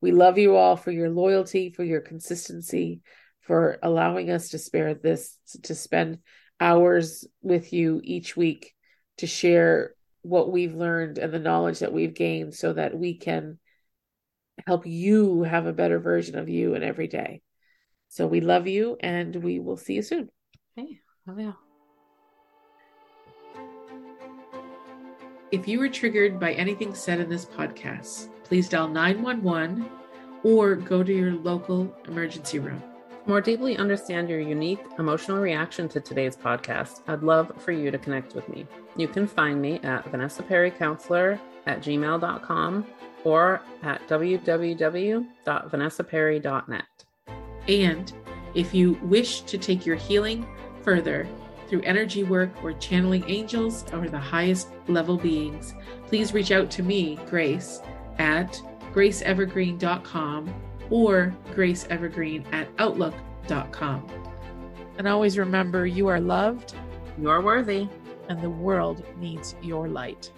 We love you all for your loyalty, for your consistency, for allowing us to spare this, to spend hours with you each week to share what we've learned and the knowledge that we've gained so that we can help you have a better version of you in every day. So we love you and we will see you soon. Hey, love you. If you were triggered by anything said in this podcast, please dial 911 or go to your local emergency room. To more deeply understand your unique emotional reaction to today's podcast, I'd love for you to connect with me. You can find me at Vanessa Perry Counselor at gmail.com or at www.vanessaperry.net. And if you wish to take your healing further through energy work or channeling angels or the highest level beings, please reach out to me, Grace, at graceevergreen.com or graceevergreen at outlook.com. And always remember you are loved, you are worthy, and the world needs your light.